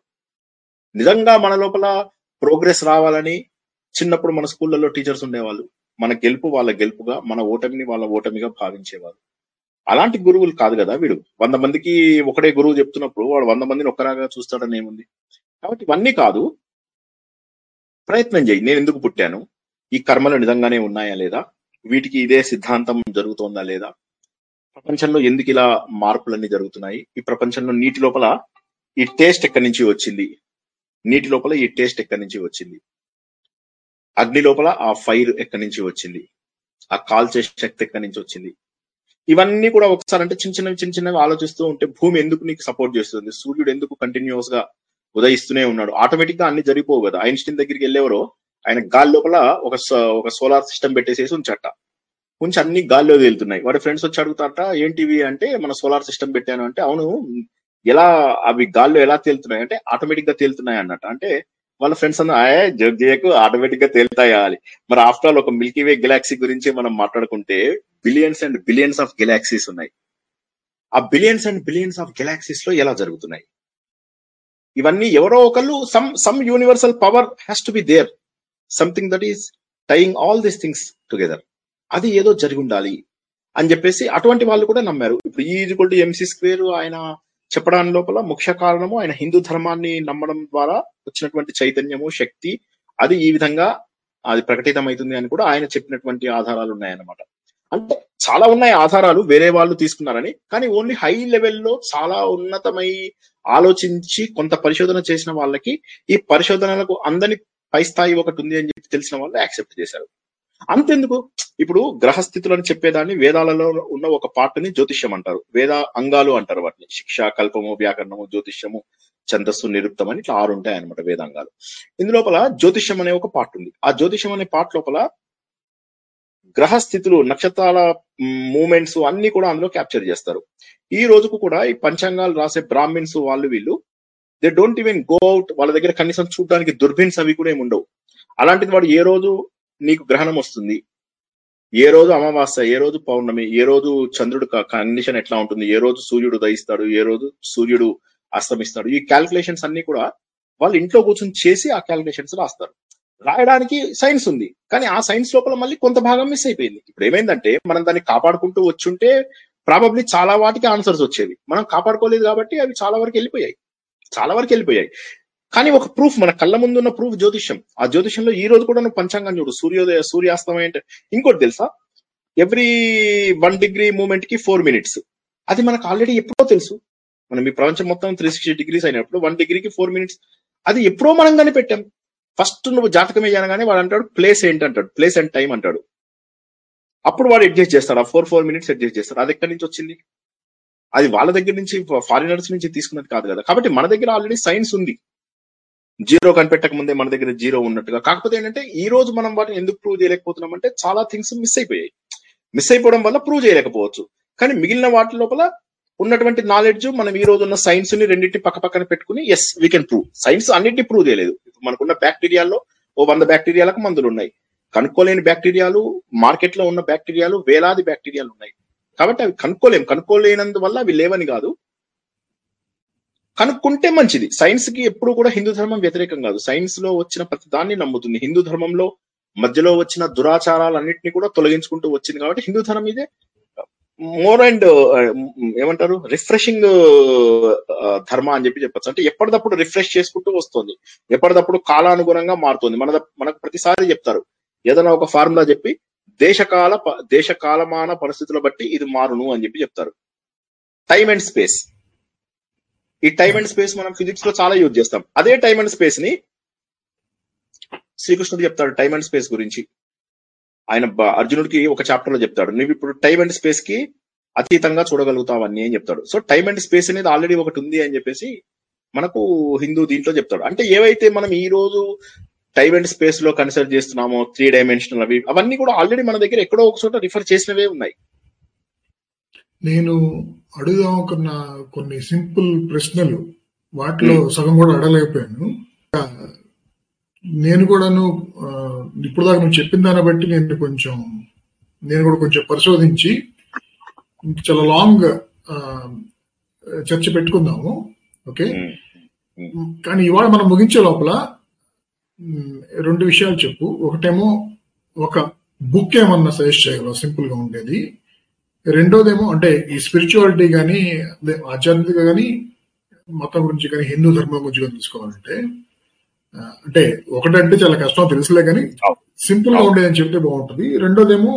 నిజంగా మన లోపల ప్రోగ్రెస్ రావాలని చిన్నప్పుడు మన స్కూళ్ళలో టీచర్స్ ఉండేవాళ్ళు. మన గెలుపు వాళ్ళ గెలుపుగా మన ఓటమిని వాళ్ళ ఓటమిగా భావించేవారు. అలాంటి గురువులు కాదు కదా వీడు. వంద మందికి ఒకటే గురువు చెప్తున్నప్పుడు వాడు వంద మందిని ఒక్కరాగా చూస్తాడని ఏముంది? కాబట్టి ఇవన్నీ కాదు. ప్రయత్నం చేయి. నేను ఎందుకు పుట్టాను? ఈ కర్మలు నిజంగానే ఉన్నాయా లేదా? వీటికి ఇదే సిద్ధాంతం జరుగుతోందా లేదా? ప్రపంచంలో ఎందుకు ఇలా మార్పులన్నీ జరుగుతున్నాయి? ఈ ప్రపంచంలో నీటి లోపల ఈ టేస్ట్ ఎక్కడి నుంచి వచ్చింది? నీటి లోపల ఈ టేస్ట్ ఎక్కడి నుంచి వచ్చింది? అగ్ని లోపల ఆ ఫైర్ ఎక్కడి నుంచి వచ్చింది? ఆ కాల్చే శక్తి ఎక్కడి నుంచి వచ్చింది? ఇవన్నీ కూడా ఒకసారి అంటే చిన్న చిన్నవి చిన్న చిన్నవి ఆలోచిస్తూ ఉంటే భూమి ఎందుకు నీకు సపోర్ట్ చేస్తుంది? సూర్యుడు ఎందుకు కంటిన్యూస్గా ఉదయిస్తూనే ఉన్నాడు? ఆటోమేటిక్గా అన్ని జరిగిపోవు కదా. ఐన్స్టీన్ దగ్గరికి వెళ్ళేవరో ఆయన గాలి లోపల ఒక ఒక సోలార్ సిస్టమ్ పెట్టేసేసి ఉంచట. ఉంచి అన్ని గాల్లో తేలుతున్నాయి వాడి ఫ్రెండ్స్ వచ్చి అడుగుతారట ఏంటివి అంటే మన సోలార్ సిస్టమ్ పెట్టాను. అంటే అవును ఎలా అవి గాల్లో ఎలా తేలుతున్నాయి? అంటే ఆటోమేటిక్గా తేలుతున్నాయి అన్నట్టు. అంటే వాళ్ళ ఫ్రెండ్స్ అన్న జోక్ చేయకు ఆటోమేటిక్గా తేలుతాయి మరి ఆఫ్టర్ ఆల్ ఒక మిల్కీ వే గెలాక్సీ గురించి మనం మాట్లాడుకుంటే billions and billions of galaxies ఉన్నాయి. ఆ బిలియన్స్ అండ్ బిలియన్స్ ఆఫ్ గెలాక్సీస్లో ఎలా జరుగుతున్నాయి? ఇవన్నీ ఎవరో ఒకళ్ళు some some universal power has to be there something that is tying all these things together అది ఏదో జరిగి ఉండాలి అని చెప్పేసి అటువంటి వాళ్ళు కూడా నమ్మారు. ఇప్పుడు ఈ ఈజ్వల్ టు ఎంసీ స్క్వేర్ ఆయన చెప్పడానికి లోపల ముఖ్య కారణము ఆయన హిందూ ధర్మాన్ని నమ్మడం ద్వారా వచ్చినటువంటి చైతన్యము శక్తి అది ఈ విధంగా అది ప్రకటితమవుతుంది అని కూడా ఆయన చెప్పినటువంటి ఆధారాలు ఉన్నాయన్నమాట. అంటే చాలా ఉన్నాయి ఆధారాలు వేరే వాళ్ళు తీసుకున్నారని కానీ ఓన్లీ హై లెవెల్లో చాలా ఉన్నతమై ఆలోచించి కొంత పరిశోధన చేసిన వాళ్ళకి ఈ పరిశోధనలకు అందని పై స్థాయి ఒకటి ఉంది అని చెప్పి తెలిసిన వాళ్ళు యాక్సెప్ట్ చేశారు. అంతెందుకు? ఇప్పుడు గ్రహస్థితులను చెప్పేదాన్ని వేదాలలో ఉన్న ఒక పార్ట్ని జ్యోతిష్యం అంటారు. వేద అంగాలు అంటారు వాటిని. శిక్ష కల్పము వ్యాకరణము జ్యోతిష్యము ఛందస్సు నిరుక్తం అని ఇట్లా ఆరు ఉంటాయి అనమాట వేదాంగాలు. ఇందులోపల జ్యోతిష్యం అనే ఒక పార్ట్ ఉంది. ఆ జ్యోతిష్యం అనే పార్ట్ లోపల గ్రహస్థితులు నక్షత్రాల మూమెంట్స్ అన్ని కూడా అందులో క్యాప్చర్ చేస్తారు. ఈ రోజుకు కూడా ఈ పంచాంగాలు రాసే బ్రాహ్మిన్స్ వాళ్ళు వీళ్ళు they don't even go out వాళ్ళ దగ్గర కనీసం చూడడానికి దుర్బిన్స్ అవి కూడా ఏమి ఉండవు. అలాంటిది వాడు ఏ రోజు నీకు గ్రహణం వస్తుంది. ఏ రోజు అమావాస్య ఏ రోజు పౌర్ణమి ఏ రోజు చంద్రుడు కండిషన్ ఎట్లా ఉంటుంది? ఏ రోజు సూర్యుడు ఉదయిస్తాడు? ఏ రోజు సూర్యుడు అస్తమిస్తాడు? ఈ క్యాల్కులేషన్స్ అన్ని కూడా వాళ్ళు ఇంట్లో కూర్చొని చేసి ఆ క్యాల్కులేషన్స్ రాస్తారు. రాయడానికి సైన్స్ ఉంది. కానీ ఆ సైన్స్ లోపల మళ్ళీ కొంత భాగం మిస్ అయిపోయింది. ఇప్పుడు ఏమైందంటే మనం దాన్ని కాపాడుకుంటూ వచ్చుంటే ప్రాబబ్లీ చాలా వాటికి ఆన్సర్స్ వచ్చేవి. మనం కాపాడుకోలేదు కాబట్టి అవి చాలా వరకు వెళ్ళిపోయాయి. చాలా వరకు వెళ్ళిపోయాయి. కానీ ఒక ప్రూఫ్ మన కళ్ళ ముందు ఉన్న ప్రూఫ్ జ్యోతిష్యం. ఆ జ్యోతిష్యంలో ఈ రోజు కూడా నువ్వు పంచాంగం చూడు. సూర్యోదయ సూర్యాస్తమయం అంటే ఇంకోటి తెలుసా? ఎవ్రీ వన్ డిగ్రీ మూమెంట్కి ఫోర్ మినిట్స్ అది మనకు ఆల్రెడీ ఎప్పుడో తెలుసు. మనం ఈ ప్రపంచం మొత్తం త్రీ సిక్స్టీ డిగ్రీస్ అయినప్పుడు వన్ డిగ్రీకి ఫోర్ మినిట్స్ అది ఎప్పుడో మనం కనిపెట్టాం ఫస్ట్ నువ్వు జాతకం వేయగానే వాడు అంటాడు ప్లేస్ ఏంటి? అంటాడు. ప్లేస్ అండ్ టైం అంటాడు. అప్పుడు వాడు అడ్జస్ట్ చేస్తాడు. ఆ ఫోర్ ఫోర్ మినిట్స్ అడ్జస్ట్ చేస్తాడు. అది ఎక్కడి నుంచి వచ్చింది? అది వాళ్ళ దగ్గర నుంచి ఫారినర్స్ నుంచి తీసుకున్నది కాదు కదా. కాబట్టి మన దగ్గర ఆల్రెడీ సైన్స్ ఉంది. జీరో కనిపెట్టక ముందే మన దగ్గర జీరో ఉన్నట్టుగా. కాకపోతే ఏంటంటే ఈ రోజు మనం వాటిని ఎందుకు ప్రూవ్ చేయలేకపోతున్నాం అంటే చాలా థింగ్స్ మిస్ అయిపోయాయి. మిస్ అయిపోవడం వల్ల ప్రూవ్ చేయలేకపోవచ్చు. కానీ మిగిలిన వాటి లోపల ఉన్నటువంటి నాలెడ్జ్ మనం ఈ రోజు ఉన్న సైన్స్ని రెండింటి పక్క పక్కన పెట్టుకుని yes we can prove science అన్నిటిని ప్రూవ్ చేయలేదు. మనకున్న బ్యాక్టీరియాలో ఓ వంద బ్యాక్టీరియాలకు మందులు ఉన్నాయి. కనుక్కోలేని బ్యాక్టీరియాలు మార్కెట్లో ఉన్న బ్యాక్టీరియాలు వేలాది బ్యాక్టీరియాలు ఉన్నాయి. కాబట్టి అవి కనుక్కోలేము కనుక్కోలేనందువల్ల అవి లేవని కాదు. కనుక్కుంటే మంచిది. సైన్స్కి ఎప్పుడు కూడా హిందూ ధర్మం వ్యతిరేకం కాదు. సైన్స్లో వచ్చిన ప్రతి దాన్ని నమ్ముతుంది. హిందూ ధర్మంలో మధ్యలో వచ్చిన దురాచారాలన్నింటినీ కూడా తొలగించుకుంటూ వచ్చింది కాబట్టి హిందూ ధర్మం ఇదే. మోర్ అండ్ uh, ఏమంటారు? రిఫ్రెషింగ్ uh, uh, ధర్మ అని చెప్పి చెప్పచ్చు. అంటే ఎప్పటికప్పుడు రిఫ్రెష్ చేసుకుంటూ వస్తుంది. ఎప్పటికప్పుడు కాలానుగుణంగా మారుతుంది. మన మనకు ప్రతిసారి చెప్తారు. ఏదైనా ఒక ఫార్ములా చెప్పి దేశకాల ప- దేశ కాలమాన పరిస్థితుల బట్టి ఇది మారును అని చెప్పి చెప్తారు. టైమ్ అండ్ స్పేస్ ఈ టైం అండ్ స్పేస్ మనం ఫిజిక్స్లో చాలా యూజ్ చేస్తాం. అదే టైం అండ్ స్పేస్ని శ్రీకృష్ణుడు చెప్తాడు టైం అండ్ స్పేస్ గురించి. ఆయన అర్జునుడికి ఒక చాప్టర్లో చెప్తాడు నువ్వు ఇప్పుడు టైం అండ్ స్పేస్కి అతీతంగా చూడగలుగుతావు అన్ని అని చెప్తాడు. సో టైం అండ్ స్పేస్ అనేది ఆల్రెడీ ఒకటి ఉంది అని చెప్పేసి మనకు హిందూ దీంట్లో చెప్తాడు. అంటే ఏవైతే మనం ఈ రోజు టైం అండ్ స్పేస్లో కన్సిడర్ చేస్తున్నామో త్రీ డైమెన్షనల్ అవి అవన్నీ కూడా ఆల్రెడీ మన దగ్గర ఎక్కడో ఒక చోట రిఫర్ చేసినవే ఉన్నాయి. నేను అడుగుదాం అనుకున్న కొన్ని సింపుల్ ప్రశ్నలు. వాటిలో సగం కూడా అడగలేకపోయాను. ఆ, నేను కూడాను ఇప్పుడు దాకా నువ్వు చెప్పిన దాన్ని బట్టి నేను కొంచెం నేను కూడా కొంచెం పరిశోధించి చాలా లాంగ్ చర్చ పెట్టుకుందాము. ఓకే? కానీ ఇవాళ మనం ముగించే లోపల రెండు విషయాలు చెప్పు. ఒకటేమో ఒక బుక్ ఏమన్నా సజెస్ట్ చేయగలవు? సింపుల్గా ఉండేది. రెండోదేమో అంటే ఈ స్పిరిచువాలిటీ కానీ ఆధ్యాత్మిక కానీ మతం గురించి కానీ హిందూ ధర్మం గురించి కానీ తీసుకోవాలంటే అంటే ఒకటంటే చాలా కష్టం తెలుసులే కానీ. సింపుల్గా ఉండేదని చెప్తే బాగుంటుంది. రెండోదేమో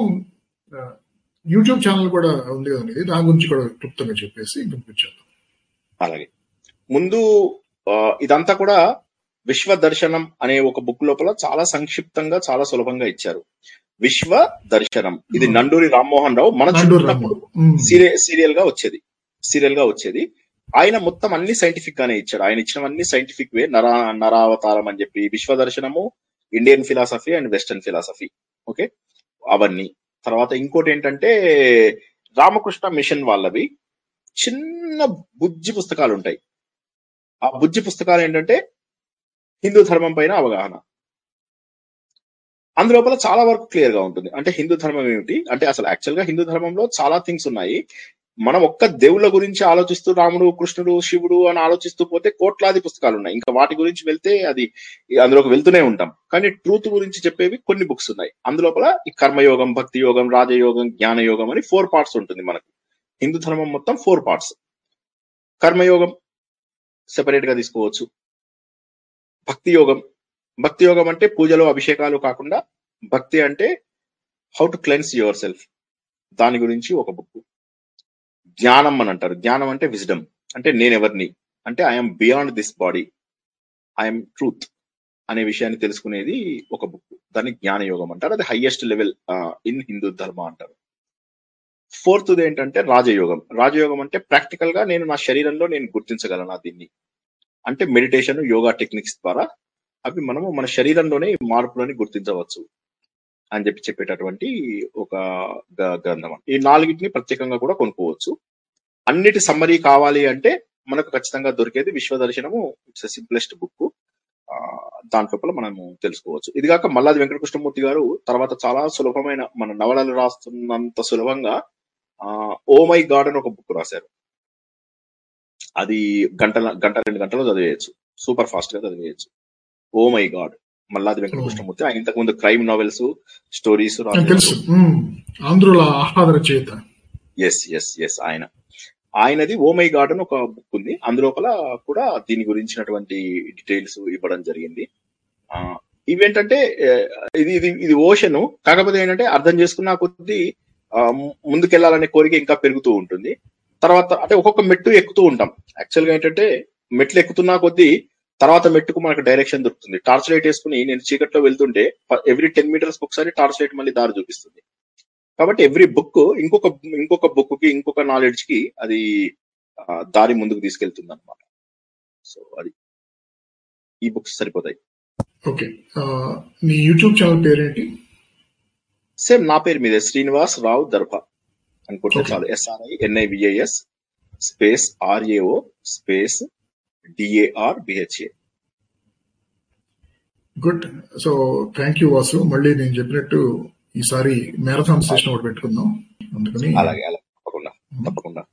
యూట్యూబ్ ఛానల్ కూడా ఉంది కదండి దాని గురించి కూడా క్లుప్తంగా చెప్పేసి పంపించాను అలాగే. ముందు ఇదంతా కూడా విశ్వ దర్శనం అనే ఒక బుక్ లోపల చాలా సంక్షిప్తంగా చాలా సులభంగా ఇచ్చారు. విశ్వ దర్శనం ఇది. నండూరి రామ్మోహన్ రావు మన చిన్నప్పుడు. మ్, సీరియల్ సీరియల్గా వచ్చేది. సీరియల్గా వచ్చేది. ఆయన మొత్తం అన్ని సైంటిఫిక్ గానే ఇచ్చాడు. ఆయన ఇచ్చినవన్నీ సైంటిఫిక్ వే. నరా నరావతారం అని చెప్పి విశ్వ దర్శనము Indian philosophy and western philosophy. Okay? అవన్నీ. తర్వాత ఇంకోటి ఏంటంటే రామకృష్ణ మిషన్ వాళ్ళవి చిన్న బుజ్జి పుస్తకాలు ఉంటాయి ఆ బుజ్జి పుస్తకాలు ఏంటంటే హిందూ ధర్మం పైన అవగాహన. అందులోపల చాలా వరకు క్లియర్గా ఉంటుంది. అంటే హిందూ ధర్మం ఏమిటి? అంటే అసలు యాక్చువల్గా హిందూ ధర్మంలో చాలా థింగ్స్ ఉన్నాయి. మనం ఒక్క దేవుళ్ళ గురించి ఆలోచిస్తూ రాముడు కృష్ణుడు శివుడు అని ఆలోచిస్తూ పోతే కోట్లాది పుస్తకాలు ఉన్నాయి. ఇంకా వాటి గురించి వెళ్తే అది అందులోకి వెళ్తూనే ఉంటాం. కానీ ట్రూత్ గురించి చెప్పేవి కొన్ని బుక్స్ ఉన్నాయి. అందులోపల ఈ కర్మయోగం భక్తి యోగం రాజయోగం జ్ఞానయోగం అని ఫోర్ పార్ట్స్ ఉంటుంది మనకు. హిందూ ధర్మం మొత్తం ఫోర్ పార్ట్స్ కర్మయోగం సెపరేట్గా తీసుకోవచ్చు. భక్తి యోగం భక్తి యోగం అంటే పూజలు అభిషేకాలు కాకుండా భక్తి అంటే how to cleanse yourself దాని గురించి ఒక బుక్ జ్ఞానం అని అంటారు. జ్ఞానం అంటే విజ్డమ్ అంటే నేనెవరిని అంటే I'm beyond this body I'm truth అనే విషయాన్ని తెలుసుకునేది ఒక బుక్ దాన్ని జ్ఞాన యోగం అంటారు. అది హైయెస్ట్ లెవెల్ ఇన్ హిందూ ధర్మ అంటారు. ఫోర్త్ ఏంటంటే రాజయోగం. రాజయోగం అంటే ప్రాక్టికల్గా నేను నా శరీరంలో నేను గుర్తించగలను దీన్ని. అంటే మెడిటేషన్ యోగా టెక్నిక్స్ ద్వారా అవి మనము మన శరీరంలోనే మార్పులని గుర్తించవచ్చు అని చెప్పి చెప్పేటటువంటి ఒక గ- గ్రంథం ఈ నాలుగిటిని ప్రత్యేకంగా కూడా కొనుక్కోవచ్చు. అన్నిటి సమ్మరీ కావాలి అంటే మనకు ఖచ్చితంగా దొరికేది విశ్వదర్శనము ఇట్స్ సింప్లెస్ట్ బుక్ దాని లోపల మనము తెలుసుకోవచ్చు. ఇది కాక మల్లాది వెంకటకృష్ణమూర్తి గారు తర్వాత చాలా సులభమైన మన నవలలు రాస్తున్నంత సులభంగా ఓ మై గాడ్ అని ఒక బుక్ రాశారు. అది గంటల గంట రెండు గంటలు చదివేయచ్చు. సూపర్ ఫాస్ట్గా చదివేయచ్చు. Oh my god. Malladi Venkatakrishnamurthy. ఆయన ఇంతకు ముందు క్రైమ్ నావెల్స్ స్టోరీస్ నాకు తెలుసు. మ్, ఆంధ్రుల ఆహ్లాద రచయిత ఎస్ ఎస్ ఎస్ ఆయన. ఆయనది ఓ మై గాడ్ అని ఒక బుక్ ఉంది. అందులోపల కూడా దీని గురించినటువంటి డీటెయిల్స్ ఇవ్వడం జరిగింది. ఆ, ఇవేంటంటే ఇది ఇది ఇది ఓషన్. కాకపోతే ఏంటంటే అర్థం చేసుకున్న కొద్దీ ముందుకెళ్ళాలనే కోరిక ఇంకా పెరుగుతూ ఉంటుంది. తర్వాత అంటే ఒక్కొక్క మెట్టు ఎక్కుతూ ఉంటాం. యాక్చువల్గా ఏంటంటే మెట్లు ఎక్కుతున్నా కొద్దీ తర్వాత మెట్టుకు మనకు డైరెక్షన్ దొరుకుతుంది. టార్చ్ లైట్ వేసుకుని నేను చీకట్లో వెళ్తుంటే ఎవ్రీ టెన్ మీటర్స్ ఒకసారి టార్చ్ లైట్ మళ్ళీ దారి చూపిస్తుంది. కాబట్టి ఎవ్రీ బుక్ ఇంకొక ఇంకొక బుక్కి ఇంకొక నాలెడ్జ్కి అది దారి ముందుకు తీసుకెళ్తుంది అనమాట సో అది ఈ బుక్స్ సరిపోతాయి. ఓకే. నీ యూట్యూబ్ ఛానల్ పేరేంటి? సేమ్ నా పేరు మీదే. శ్రీనివాస్ రావు దర్భ. అనుకుంటే. చాలు. SRI NIVIS space RAO space DAR BHA good so thank you Vasu మళ్ళీ నేను చెప్పినట్టు ఈసారి మ్యారథాన్ సెషన్ ఒకటి పెట్టుకుందాం. అందుకని అలాగే అలాగే. తప్పకుండా తప్పకుండా.